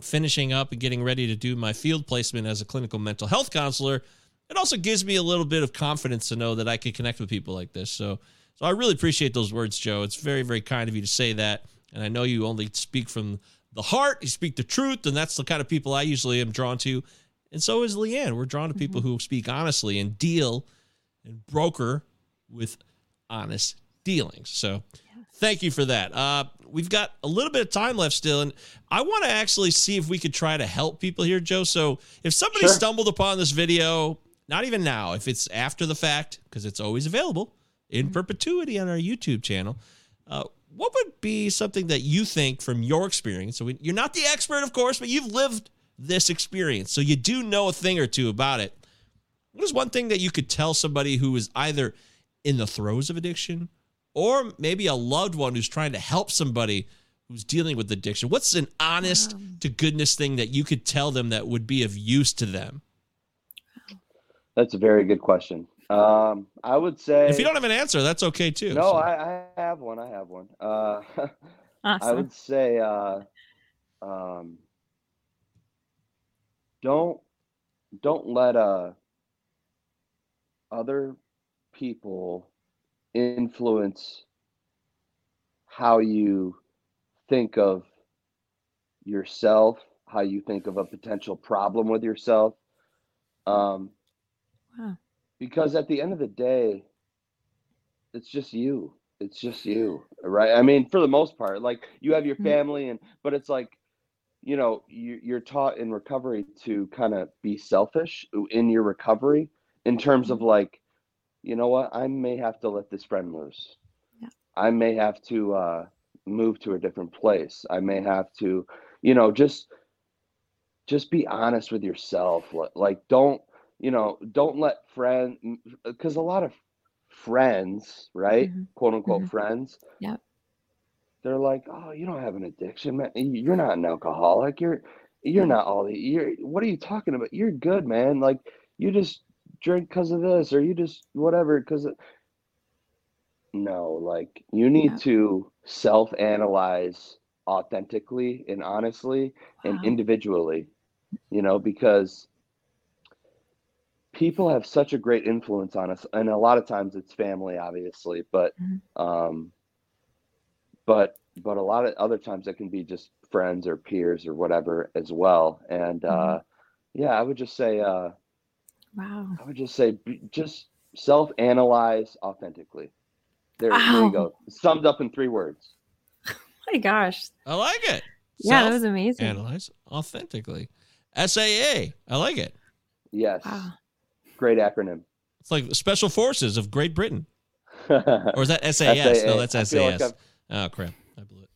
finishing up and getting ready to do my field placement as a clinical mental health counselor, it also gives me a little bit of confidence to know that I can connect with people like this. So, so I really appreciate those words, Joe. It's very, very kind of you to say that. And I know you only speak from the heart, you speak the truth, and that's the kind of people I usually am drawn to. And so is Leanne. We're drawn to people who speak honestly and deal and broker with honest dealings. So thank you for that. Uh, we've got a little bit of time left still, and I want to actually see if we could try to help people here, Joe. So if somebody Sure. stumbled upon this video, not even now, if it's after the fact, because it's always available in perpetuity on our YouTube channel, uh, what would be something that you think from your experience? So we, you're not the expert, of course, but you've lived this experience, so you do know a thing or two about it. What is one thing that you could tell somebody who is either in the throes of addiction or maybe a loved one who's trying to help somebody who's dealing with addiction? What's an honest to goodness thing that you could tell them that would be of use to them? That's a very good question. Um, I would say If you don't have an answer, that's okay too. no, So- I, I have one. I have one. Uh, [LAUGHS] I would say uh, um, don't don't let uh, other people influence how you think of yourself, how you think of a potential problem with yourself. Um, Wow. because at the end of the day, it's just you. It's just you, right? I mean, for the most part, like you have your Mhm. family, and but it's like, you know, you, you're taught in recovery to kind of be selfish in your recovery in terms of like, you know what, I may have to let this friend loose. Yeah. I may have to uh, move to a different place. I may have to, you know, just just be honest with yourself. Like, don't you know, don't let friends, because a lot of friends, right, Mhm. quote unquote Mhm. friends, Yeah. they're like, oh, you don't have an addiction, man. You're not an alcoholic. You're you're not all the. You're what are you talking about? You're good, man. Like you just drink because of this, or you just whatever because. No, like you need Yeah. to self-analyze authentically and honestly and individually, you know, because people have such a great influence on us, and a lot of times it's family, obviously, but Mhm. um, but but a lot of other times it can be just friends or peers or whatever as well. And uh, yeah, I would just say uh, Wow. I would just say be, just self-analyze authentically. There, there you go. Summed up in three words. [LAUGHS] my gosh. I like it. Yeah, that was amazing. Analyze authentically. SAA. I like it. Yes. Wow. Great acronym. It's like Special Forces of Great Britain. or [LAUGHS] Or is that SAS? No, that's I feel like SAS. Oh, crap. I blew it.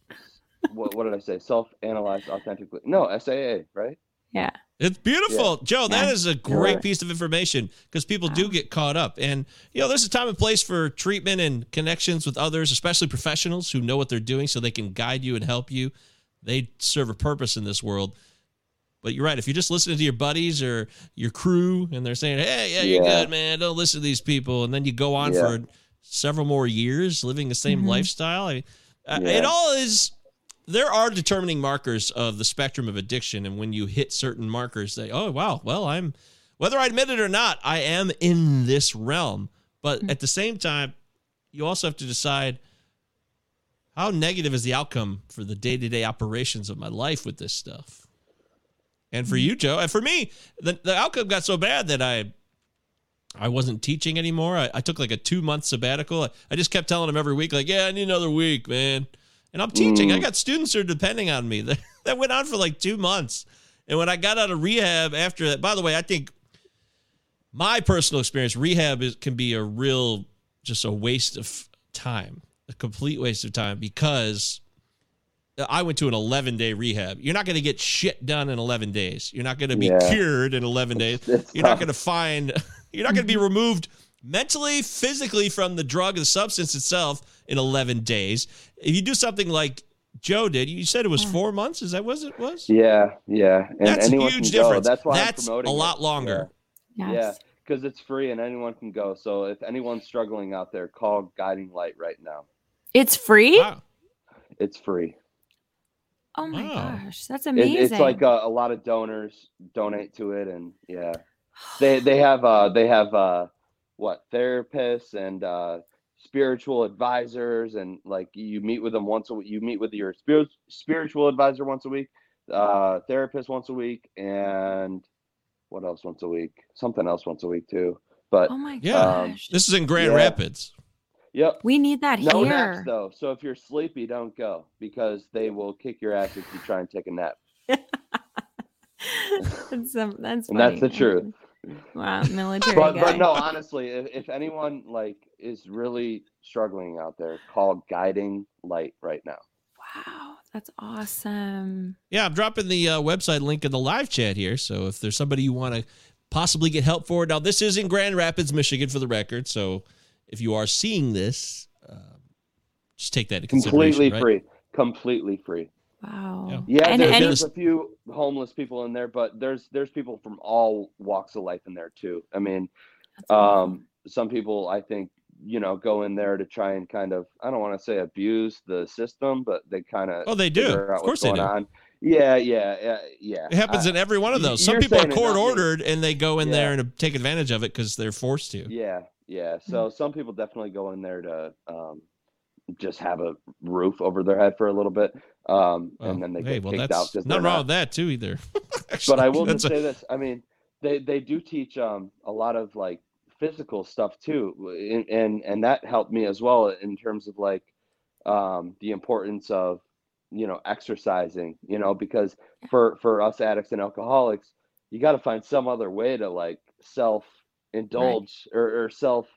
what, what did I say? Self-analyze authentically. No, SAA, right? Yeah. It's beautiful, Joe. That Yeah. is a great right. piece of information because people do get caught up, and you know, there's a time and place for treatment and connections with others, especially professionals who know what they're doing, so they can guide you and help you. They serve a purpose in this world. But you're right. If you're just listening to your buddies or your crew, and they're saying, "Hey, yeah, you're Yeah. good, man. Don't listen to these people," and then you go on Yeah. for several more years living the same Mhm. lifestyle, I, uh, Yeah. it all is there are determining markers of the spectrum of addiction and when you hit certain markers they oh wow well i'm whether i admit it or not i am in this realm but Mm. at the same time you also have to decide how negative is the outcome for the day-to-day operations of my life with this stuff and for Mm. you joe and for me the, the outcome got so bad that i I wasn't teaching anymore. I, I took like a two month sabbatical. I, I just kept telling them every week, like, yeah, I need another week, man. And I'm teaching. Mm. I got students who are depending on me. [LAUGHS] That, that went on for like two months. And when I got out of rehab after that, by the way, I think my personal experience, rehab is, can be a real, just a waste of time, a complete waste of time because I went to an 11 day rehab. You're not going to get shit done in 11 days. You're not going to be Yeah. cured in 11 days. It's You're not going to find, [LAUGHS] you're not going to be removed mentally, physically from the drug, the substance itself in 11 days. If you do something like Joe did, you said it was four months. Is that what it was? Yeah, yeah. And That's a huge can go. difference. That's why That's I'm promoting a lot it. longer. Yeah. Yes. Yeah, because it's free and anyone can go. So if anyone's struggling out there, call Guiding Light right now. It's free? Wow. It's free. Oh my Wow. gosh. That's It, amazing. it's like a, a lot of donors donate to it, and yeah, [SIGHS] they they have uh they have uh what therapists and uh spiritual advisors and like you meet with them once a week. You meet with your spirit spiritual advisor once a week, uh therapist once a week, and what else once a week? Something else once a week too. But oh my Yeah. Um, gosh. This is in Grand Yeah. Rapids. Yep. we need that No here. naps though. So if you're sleepy, don't go because they will kick your ass if you try and take a nap. [LAUGHS] that's um, that's And that's the truth. Wow, military But guy. but no, honestly, if, if anyone like is really struggling out there, call Guiding Light right now. Wow, that's awesome. Yeah, I'm dropping the uh, website link in the live chat here. So if there's somebody you want to possibly get help for, now this is in Grand Rapids, Michigan, for the record. So if you are seeing this, uh, just take that into consideration. Completely right? free. Completely free. Wow. Yeah. Yeah, And there- any- there's a few homeless people in there, but there's there's people from all walks of life in there too. I mean, um, some people I think you know go in there to try and kind of I don't want to say abuse the system, but they kind of Oh, they do. Of course they do. on. Yeah, yeah, yeah, yeah. It happens I- in every one of those. Some people are court ordered and they go in there and take advantage of it because they're forced to. Yeah, yeah. [LAUGHS] Mm-hmm. So some people definitely go in there to, um, just have a roof over their head for a little bit, um, Well, and then they hey, get well, kicked out nothing wrong with that too either. [LAUGHS] but I will just a- say this. I mean, they they do teach um a lot of like physical stuff too, and and, and that helped me as well in terms of like um the importance of you know exercising. You know, because for for us addicts and alcoholics, you got to find some other way to like self indulge or, or self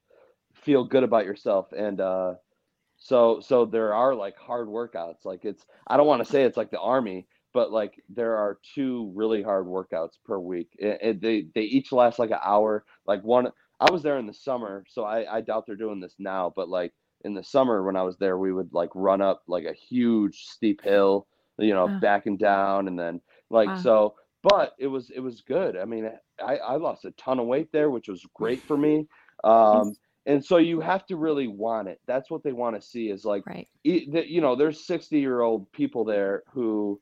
feel good about yourself. And uh so so there are like hard workouts. Like it's i don't want to say it's like the army but like there are two really hard workouts per week. And, and they they each last like an hour. Like one i was there in the summer so i i doubt they're doing this now but like in the summer when i was there we would like run up like a huge steep hill you know Wow. backing down and then like Wow. so but it was it was good. I mean i i lost a ton of weight there which was great for me. [LAUGHS] Um and so you have to really want it. That's what they want to see is like Right. you know there's 60 year old people there who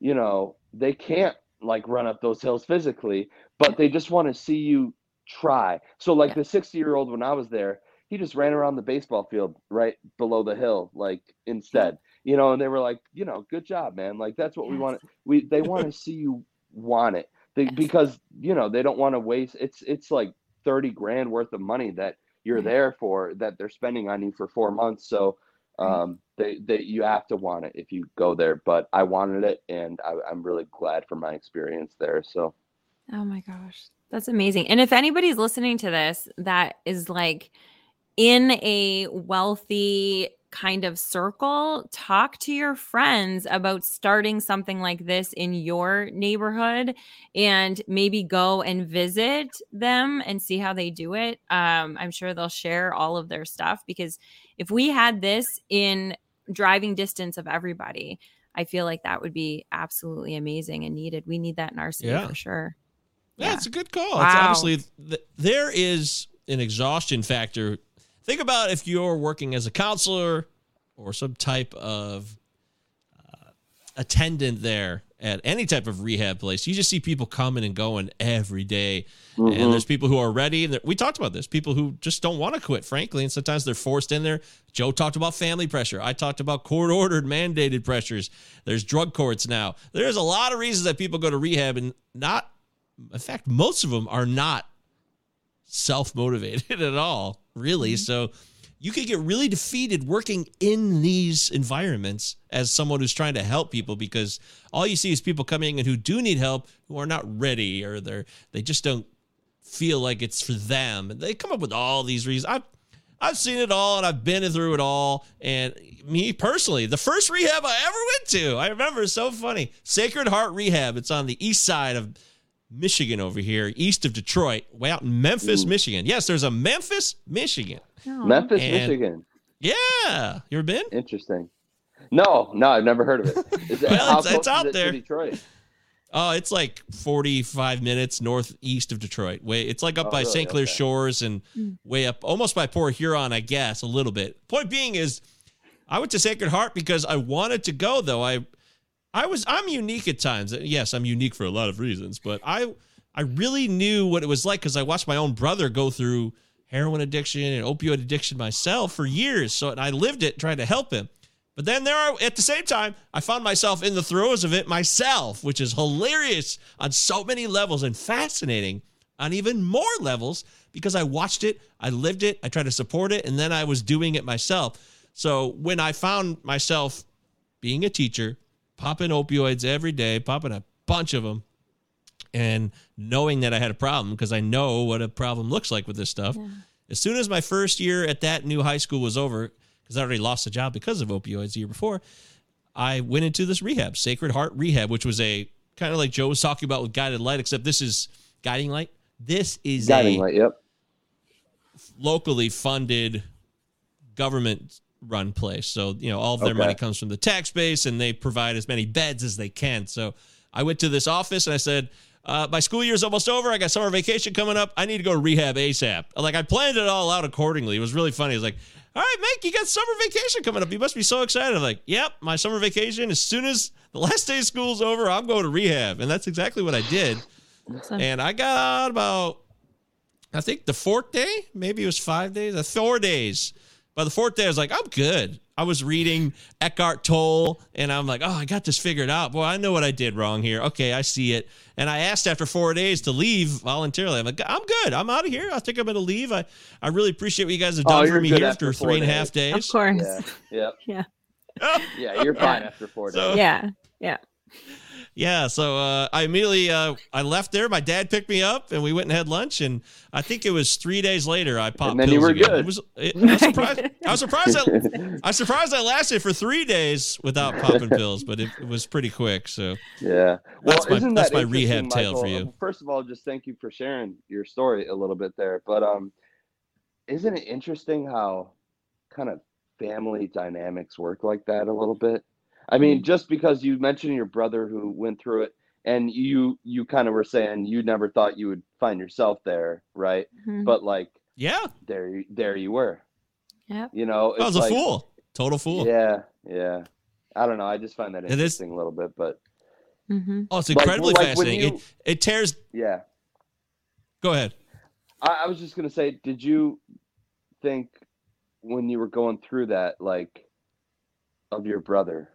you know they can't like run up those hills physically but they just want to see you try. So like Yeah. the 60 year old when i was there he just ran around the baseball field right below the hill like instead you know and they were like you know good job man. Like that's what we want we they want to see you want it they, Yes. because you know they don't want to waste it's it's like 30 grand worth of money that you're Right. there for that they're spending on you for four months so um they, they you have to want it if you go there but i wanted it and I, i'm really glad for my experience there so Oh my gosh. That's amazing. And if anybody's listening to this that is like in a wealthy kind of circle, talk to your friends about starting something like this in your neighborhood and maybe go and visit them and see how they do it. Um, I'm sure they'll share all of their stuff because if we had this in driving distance of everybody, I feel like that would be absolutely amazing and needed. We need that in our city Yeah. for sure. Yeah, Yeah. it's a good call. It's Wow. obviously th- there is an exhaustion factor. Think about if you're working as a counselor or some type of uh, attendant there at any type of rehab place. You just see people coming and going every day. Mhm. And there's people who are ready. And we talked about this. People who just don't want to quit, frankly. And sometimes they're forced in there. Joe talked about family pressure. I talked about court ordered, mandated pressures. There's drug courts now. There's a lot of reasons that people go to rehab, and not, in fact, most of them are not self motivated [LAUGHS] at all, really. Mm-hmm. So you could get really defeated working in these environments as someone who's trying to help people because all you see is people coming in who do need help who are not ready or they're they just don't feel like it's for them. And they come up with all these reasons. I've I've seen it all and I've been through it all. And me personally, the first rehab I ever went to, I remember it's so funny. Sacred Heart Rehab. It's on the east side of Michigan over here, east of Detroit, way out in Memphis, Ooh. Michigan. Yes, there's a Memphis, Michigan. Oh. memphis And- michigan Yeah. You ever been? interesting no no i've never heard of it [LAUGHS] is it Well, how it's- it's close is out it to there. detroit Oh, it's like 45 minutes northeast of Detroit. Way it's like up Oh, by really? St. Clair Okay. Shores and Mm. way up almost by Port Huron, I guess, a little bit. Point being is I went to Sacred Heart because I wanted to go though. I I was I'm unique at times. Yes, I'm unique for a lot of reasons, but I I really knew what it was like cuz I watched my own brother go through heroin addiction and opioid addiction myself for years. So I lived it trying to help him. But then there are at the same time, I found myself in the throes of it myself, which is hilarious on so many levels and fascinating on even more levels because I watched it, I lived it, I tried to support it, and then I was doing it myself. So when I found myself being a teacher, popping opioids every day, popping a bunch of them, and knowing that I had a problem because I know what a problem looks like with this stuff. Yeah. As soon as my first year at that new high school was over, because I already lost a job because of opioids the year before, I went into this rehab, Sacred Heart Rehab, which was a kind of like Joe was talking about with Guided Light, except this is Guiding Light. This is guiding a light yep locally funded government run place. So, you know, all of their Okay. money comes from the tax base and they provide as many beds as they can. So I went to this office and I said, uh, my school year's almost over. I got summer vacation coming up. I need to go to rehab ASAP. Like I planned it all out accordingly. It was really funny. It was like, all right, Mike, you got summer vacation coming up. You must be so excited. I'm like, yep, my summer vacation. As soon as the last day of school's over, I'm going to rehab. And that's exactly what I did. Awesome. And I got about, I think the fourth day, maybe it was five days, uh, four days. By the fourth day, I was like, I'm good. I was reading Eckhart Tolle, and I'm like, oh, I got this figured out. Boy, I know what I did wrong here. Okay, I see it. And I asked after four days to leave voluntarily. I'm like, I'm good. I'm out of here. I think I'm going to leave. I, I really appreciate what you guys have Oh, done you're for me here after after four and a days. half days. Of course. Yeah. Yeah. [LAUGHS] Yeah. Yeah. You're fine [LAUGHS] after four days. So- Yeah. Yeah. Yeah, so uh, I immediately uh, I left there. My dad picked me up, and we went and had lunch. And I think it was three days later I popped. And then you pills were again. good. It was, it, I was surprised. I was surprised. I, [LAUGHS] I was surprised I lasted for three days without popping pills, but it, it was pretty quick. So Yeah. Well, That's my- that's my rehab tale for you. First of all, just thank you for sharing your story a little bit there. But um, isn't it interesting how kind of family dynamics work like that a little bit? I mean, Mm. just because you mentioned your brother who went through it, and you you kind of were saying you never thought you would find yourself there, right? Mhm. But like yeah, there, you- there you were. Yep. You know, I was it's a fool, total fool. Yeah, yeah. I don't know. I just find that It is- interesting a little bit, but Mhm. Oh, it's incredibly like when fascinating. you- it, it tears. yeah. Go ahead. I, I was just gonna say, did you think when you were going through that, like, of your brother?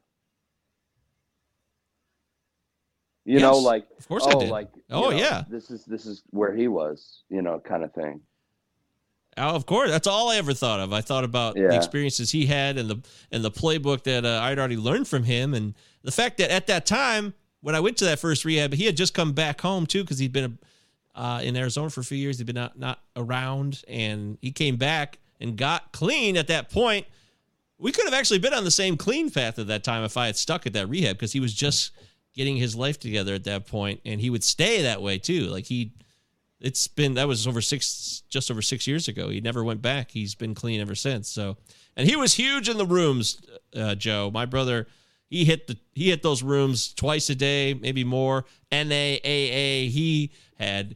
You know, like, Of course I oh, did. like, Oh, know, yeah. this is this is where he was, you know, kind of thing. Oh, of course. That's all I ever thought of. I thought about the experiences he had and the and the playbook that uh, I'd already learned from him, and the fact that at that time when I went to that first rehab, he had just come back home too because he'd been uh, in Arizona for a few years. He'd been not not around, and he came back and got clean at that point. We could have actually been on the same clean path at that time if I had stuck at that rehab because he was just getting his life together at that point, and he would stay that way too. Like he it's been that was over six just over six years ago. He never went back. He's been clean ever since. So and he was huge in the rooms uh, joe. My brother he hit the he hit those rooms twice a day maybe more. NAAA he had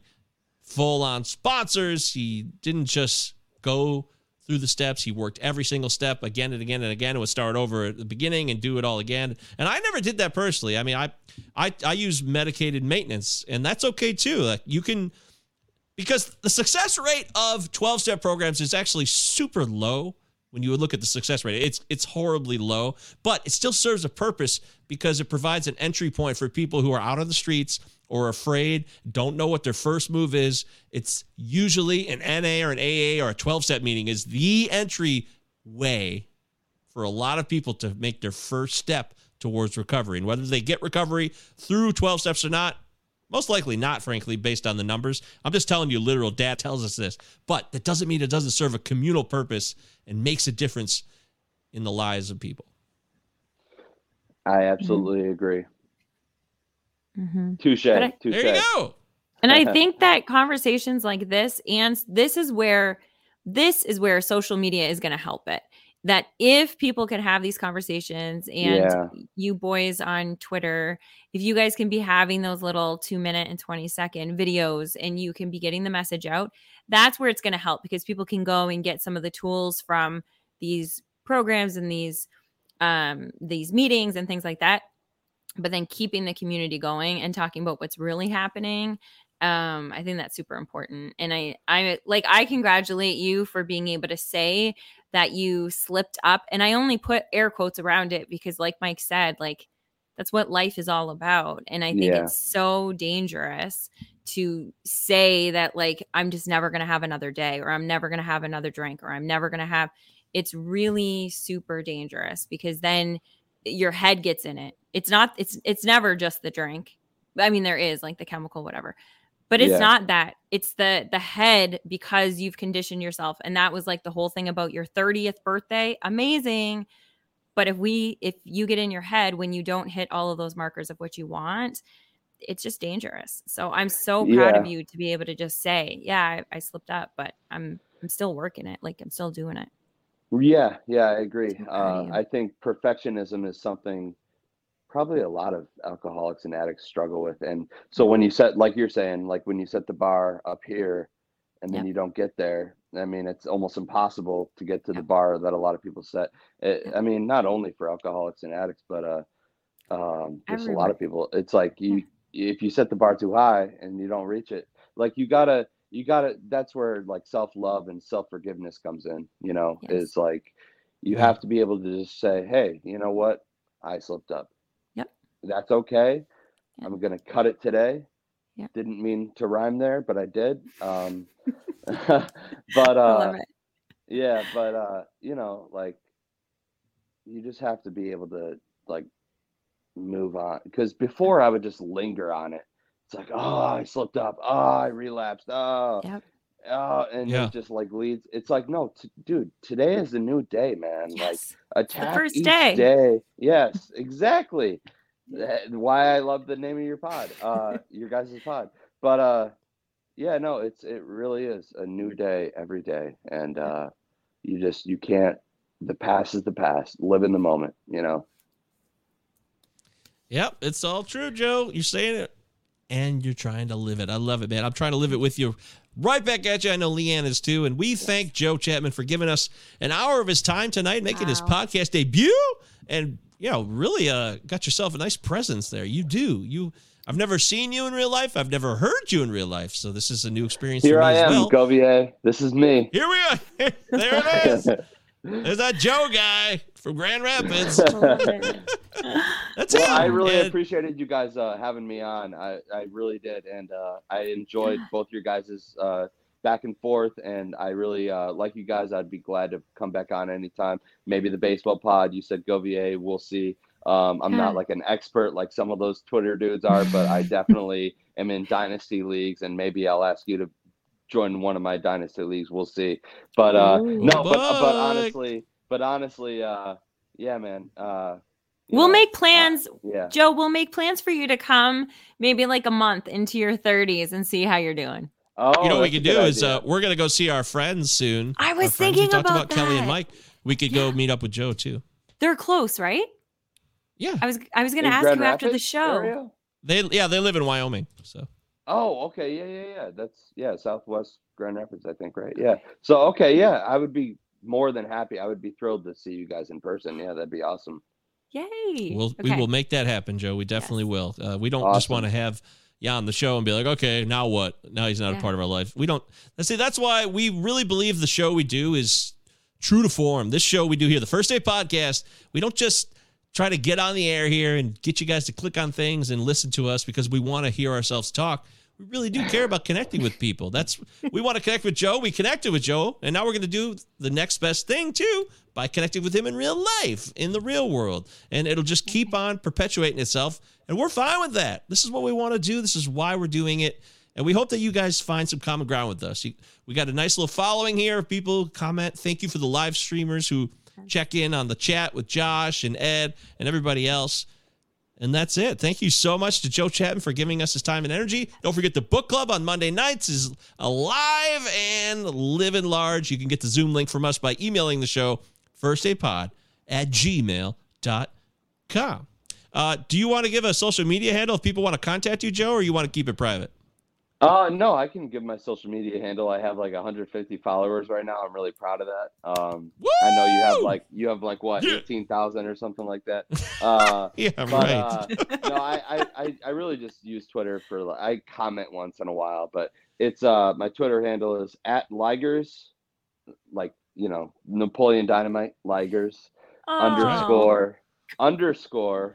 full on sponsors. He didn't just go through the steps. He worked every single step again and again and again. It would start over at the beginning and do it all again. And i never did that personally. I mean i i, I use medicated maintenance and that's okay too. Like you can because the success rate of 12 step programs is actually super low when you look at the success rate it's it's horribly low but it still serves a purpose because it provides an entry point for people who are out on the streets or afraid don't know what their first move is. It's usually an NA or an AA or a 12 step meeting is the entry way for a lot of people to make their first step towards recovery. And whether they get recovery through 12 steps or not most likely not, frankly, based on the numbers. I'm just telling you, literal data tells us this. But that doesn't mean it doesn't serve a communal purpose and makes a difference in the lives of people. I absolutely agree. Mhm. Touche. But I- Touche. There you go. And I [LAUGHS] think that conversations like this, and this is where this is where social media is going to help it. That if people can have these conversations and Yeah. you boys on Twitter, if you guys can be having those little two minute and 20 second videos and you can be getting the message out, that's where it's going to help because people can go and get some of the tools from these programs and these um these meetings and things like that but then keeping the community going and talking about what's really happening um i think that's super important and i i like i congratulate you for being able to say that you slipped up and i only put air quotes around it because like mike said like that's what life is all about and i think Yeah. it's so dangerous to say that like i'm just never going to have another day or i'm never going to have another drink or i'm never going to have it's really super dangerous because then your head gets in it. It's not it's it's never just the drink. I mean there is like the chemical whatever but it's Yeah. not that. It's the the head because you've conditioned yourself. And that was like the whole thing about your 30th birthday. Amazing. But if we if you get in your head when you don't hit all of those markers of what you want it's just dangerous. So i'm so proud of you to be able to just say yeah I, I slipped up but i'm i'm still working it. Like i'm still doing it. Yeah, yeah, I agree. So Uh. I think perfectionism is something probably a lot of alcoholics and addicts struggle with. And so when you set, like you're saying, like when you set the bar up here and then Yep. you don't get there, I mean, it's almost impossible to get to the bar that a lot of people set. It, Yep. I mean, not only for alcoholics and addicts, but uh, um, just a lot of people. It's like you, if you set the bar too high and you don't reach it, like you gotta, you gotta. That's where like self love and self forgiveness comes in. You know, Yes. is like You have to be able to just say, "Hey, you know what? I slipped up. Yep. That's okay. Yeah. I'm gonna cut it today. Yeah. Didn't mean to rhyme there, but I did. [LAUGHS] Um, [LAUGHS] but uh, yeah, but uh, you know, like you just have to be able to like move on. Because before I would just linger on it. It's like, oh, I slipped up. Oh, I relapsed. Oh, Yep. oh, and Yeah. it just like leads. It's like, no, t- dude, today is a new day, man. Like Yes. attack first each day. day. Yes, exactly. That- [LAUGHS] Why I love the name of your pod, uh, [LAUGHS] your guys' pod. But uh, yeah, no, it's it really is a new day every day, and uh, you just you can't. The past is the past. Live in the moment. You know. Yep, it's all true, Joe. You're saying it, and you're trying to live it. I love it, man. I'm trying to live it with you. Right back at you. I know Leanne is too. And we thank Joe Chapman for giving us an hour of his time tonight, making his podcast debut, and you know, really uh, got yourself a nice presence there. You do. You. I've never seen you in real life. I've never heard you in real life. So this is a new experience Here for me I am, well. Govier. This is me. Here we are. [LAUGHS] there it is. [LAUGHS] There's that Joe guy from Grand Rapids. [LAUGHS] That's Well, him. I really And- appreciated you guys uh, having me on. I, I really did, and uh, I enjoyed both your guys' uh, back and forth. And I really uh, like you guys. I'd be glad to come back on anytime. Maybe the baseball pod. You said Govier. We'll see. Um, I'm Yeah. not like an expert like some of those Twitter dudes are, but I [LAUGHS] definitely am in dynasty leagues, and maybe I'll ask you to join one of my dynasty leagues. We'll see. But uh, Ooh. no, but but honestly, but honestly, uh, yeah, man. Uh, We'll know, make uh, plans. yeah. Joe, we'll make plans for you to come maybe like a month into your 30s and see how you're doing. Oh, you know what we that's a could good do is uh, we're gonna go see our friends soon. I Our was friends we thinking talked about Kelly and. Mike. We could go meet up with Joe too. They're close, right? Yeah, I was I was going to In ask Grand you after the show. area? they yeah they live in Wyoming. So Oh, okay, yeah, yeah, yeah. That's yeah, Southwest Grand Rapids, I think, right? Yeah. So okay, yeah, I would be more than happy. I would be thrilled to see you guys in person. Yeah, that'd be awesome. Yay. we'll We will make that happen, Joe. We definitely will. Uh, we don't just want to have yeah on the show and be like, okay, now what? Now he's not a part of our life. We don't. Let's see. That's why we really believe the show we do is true to form. This show we do here, the First Day Podcast, we don't just try to get on the air here and get you guys to click on things and listen to us because we want to hear ourselves talk. We really do care about connecting with people. That's we want to connect with Joe. We connected with Joe, and now we're going to do the next best thing too by connecting with him in real life, in the real world, and it'll just keep on perpetuating itself. And we're fine with that. This is what we want to do. This is why we're doing it. And we hope that you guys find some common ground with us. We got a nice little following here of people comment. Thank you for the live streamers who check in on the chat with Josh and Ed and everybody else. And that's it. Thank you so much to Joe Chapman for giving us his time and energy. Don't forget the book club on Monday nights is alive and living large. You can get the Zoom link from us by emailing the show firstdaypod at gmail.com. Uh, do you want to give a social media handle if people want to contact you, Joe, or you want to keep it private? Uh no, I can give my social media handle. I have like 150 followers right now. I'm really proud of that. Um I know you have like you have like what, Yeah. 18,000 or something like that. [LAUGHS] Uh Yeah, but right. uh, [LAUGHS] no, I, I, I, I really just use Twitter for like, I comment once in a while, but it's uh my Twitter handle is at Ligers, like you know Napoleon Dynamite Ligers Oh. underscore underscore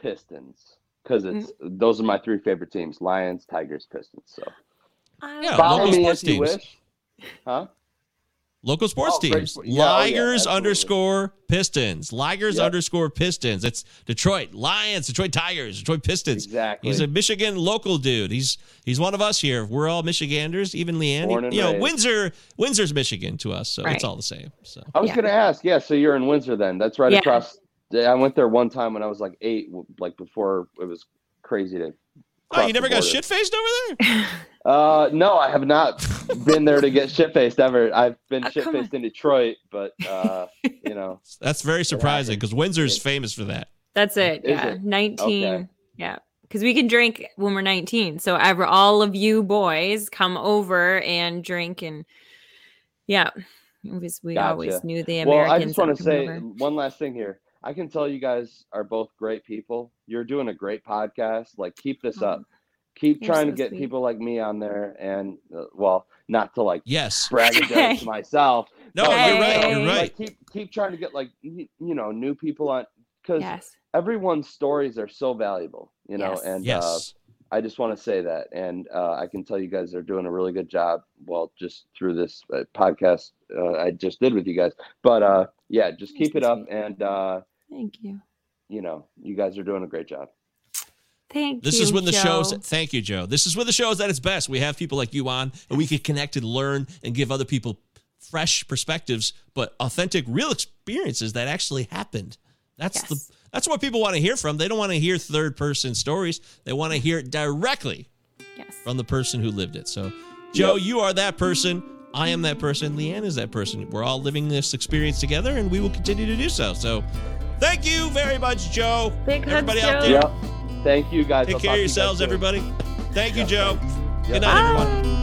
Pistons because mm-hmm. it's those are my three favorite teams: Lions, Tigers, Pistons. So Yeah, follow local me sports if you teams. wish. Huh? Local sports Oh, teams. sport- yeah, oh, yeah, underscore Pistons. Ligers Yep. underscore Pistons. It's Detroit Lions, Detroit Tigers, Detroit Pistons. Exactly. He's a Michigan local dude. He's he's one of us here. We're all Michiganders, even Leanne. Born and you know, raised. Windsor Windsor's Michigan to us, so Right. it's all the same. So I was Yeah. gonna ask. Yeah, so you're in Windsor then? That's right Yeah. across. I went there one time when I was like eight, like before it was crazy to. Oh, you never got border. shit faced over there? [LAUGHS] Uh, no, I have not been there to get shit faced ever. I've been Oh, shit faced in Detroit, but uh, you know, [LAUGHS] That's very surprising because Windsor's It- famous for that. That's it. Is yeah. it? 19. Okay. Yeah. Because we can drink when we're 19. So ever all of you boys come over and drink and yeah. It was, we always knew the Americans well, Americans. I just want to say over. one last thing here. I can tell you guys are both great people. You're doing a great podcast. Like, keep this Oh, up. Keep you're trying so to get sweet. people like me on there, and uh, well, not to like Yes. braggadocious [LAUGHS] myself, No, you're right. You're right. Like keep keep trying to get like you know new people on because Yes. everyone's stories are so valuable. You know, Yes. and uh, yes. I just want to say that, and uh, I can tell you guys are doing a really good job. Well, just through this uh, podcast uh, I just did with you guys, but uh, yeah, just keep it up, and uh, Thank you. you know, you guys are doing a great job. Thank This you. is when the show's thank you, Joe. This is when the show is at its best. We have people like you on and we can connect and learn and give other people fresh perspectives, but authentic, real experiences that actually happened. That's Yes. the that's what people want to hear from. They don't want to hear third person stories. They want to hear it directly Yes. from the person who lived it. So, Joe, Yep. you are that person. I am that person. Leanne is that person. We're all living this experience together, and we will continue to do so. So, thank you very much, Joe. Big hugs, Everybody out Joe. there, Yep. Thank you guys. take I'll care of to you yourselves, everybody. Thank you, Yeah, Joe. thanks. Good Yep. night, everyone. Bye.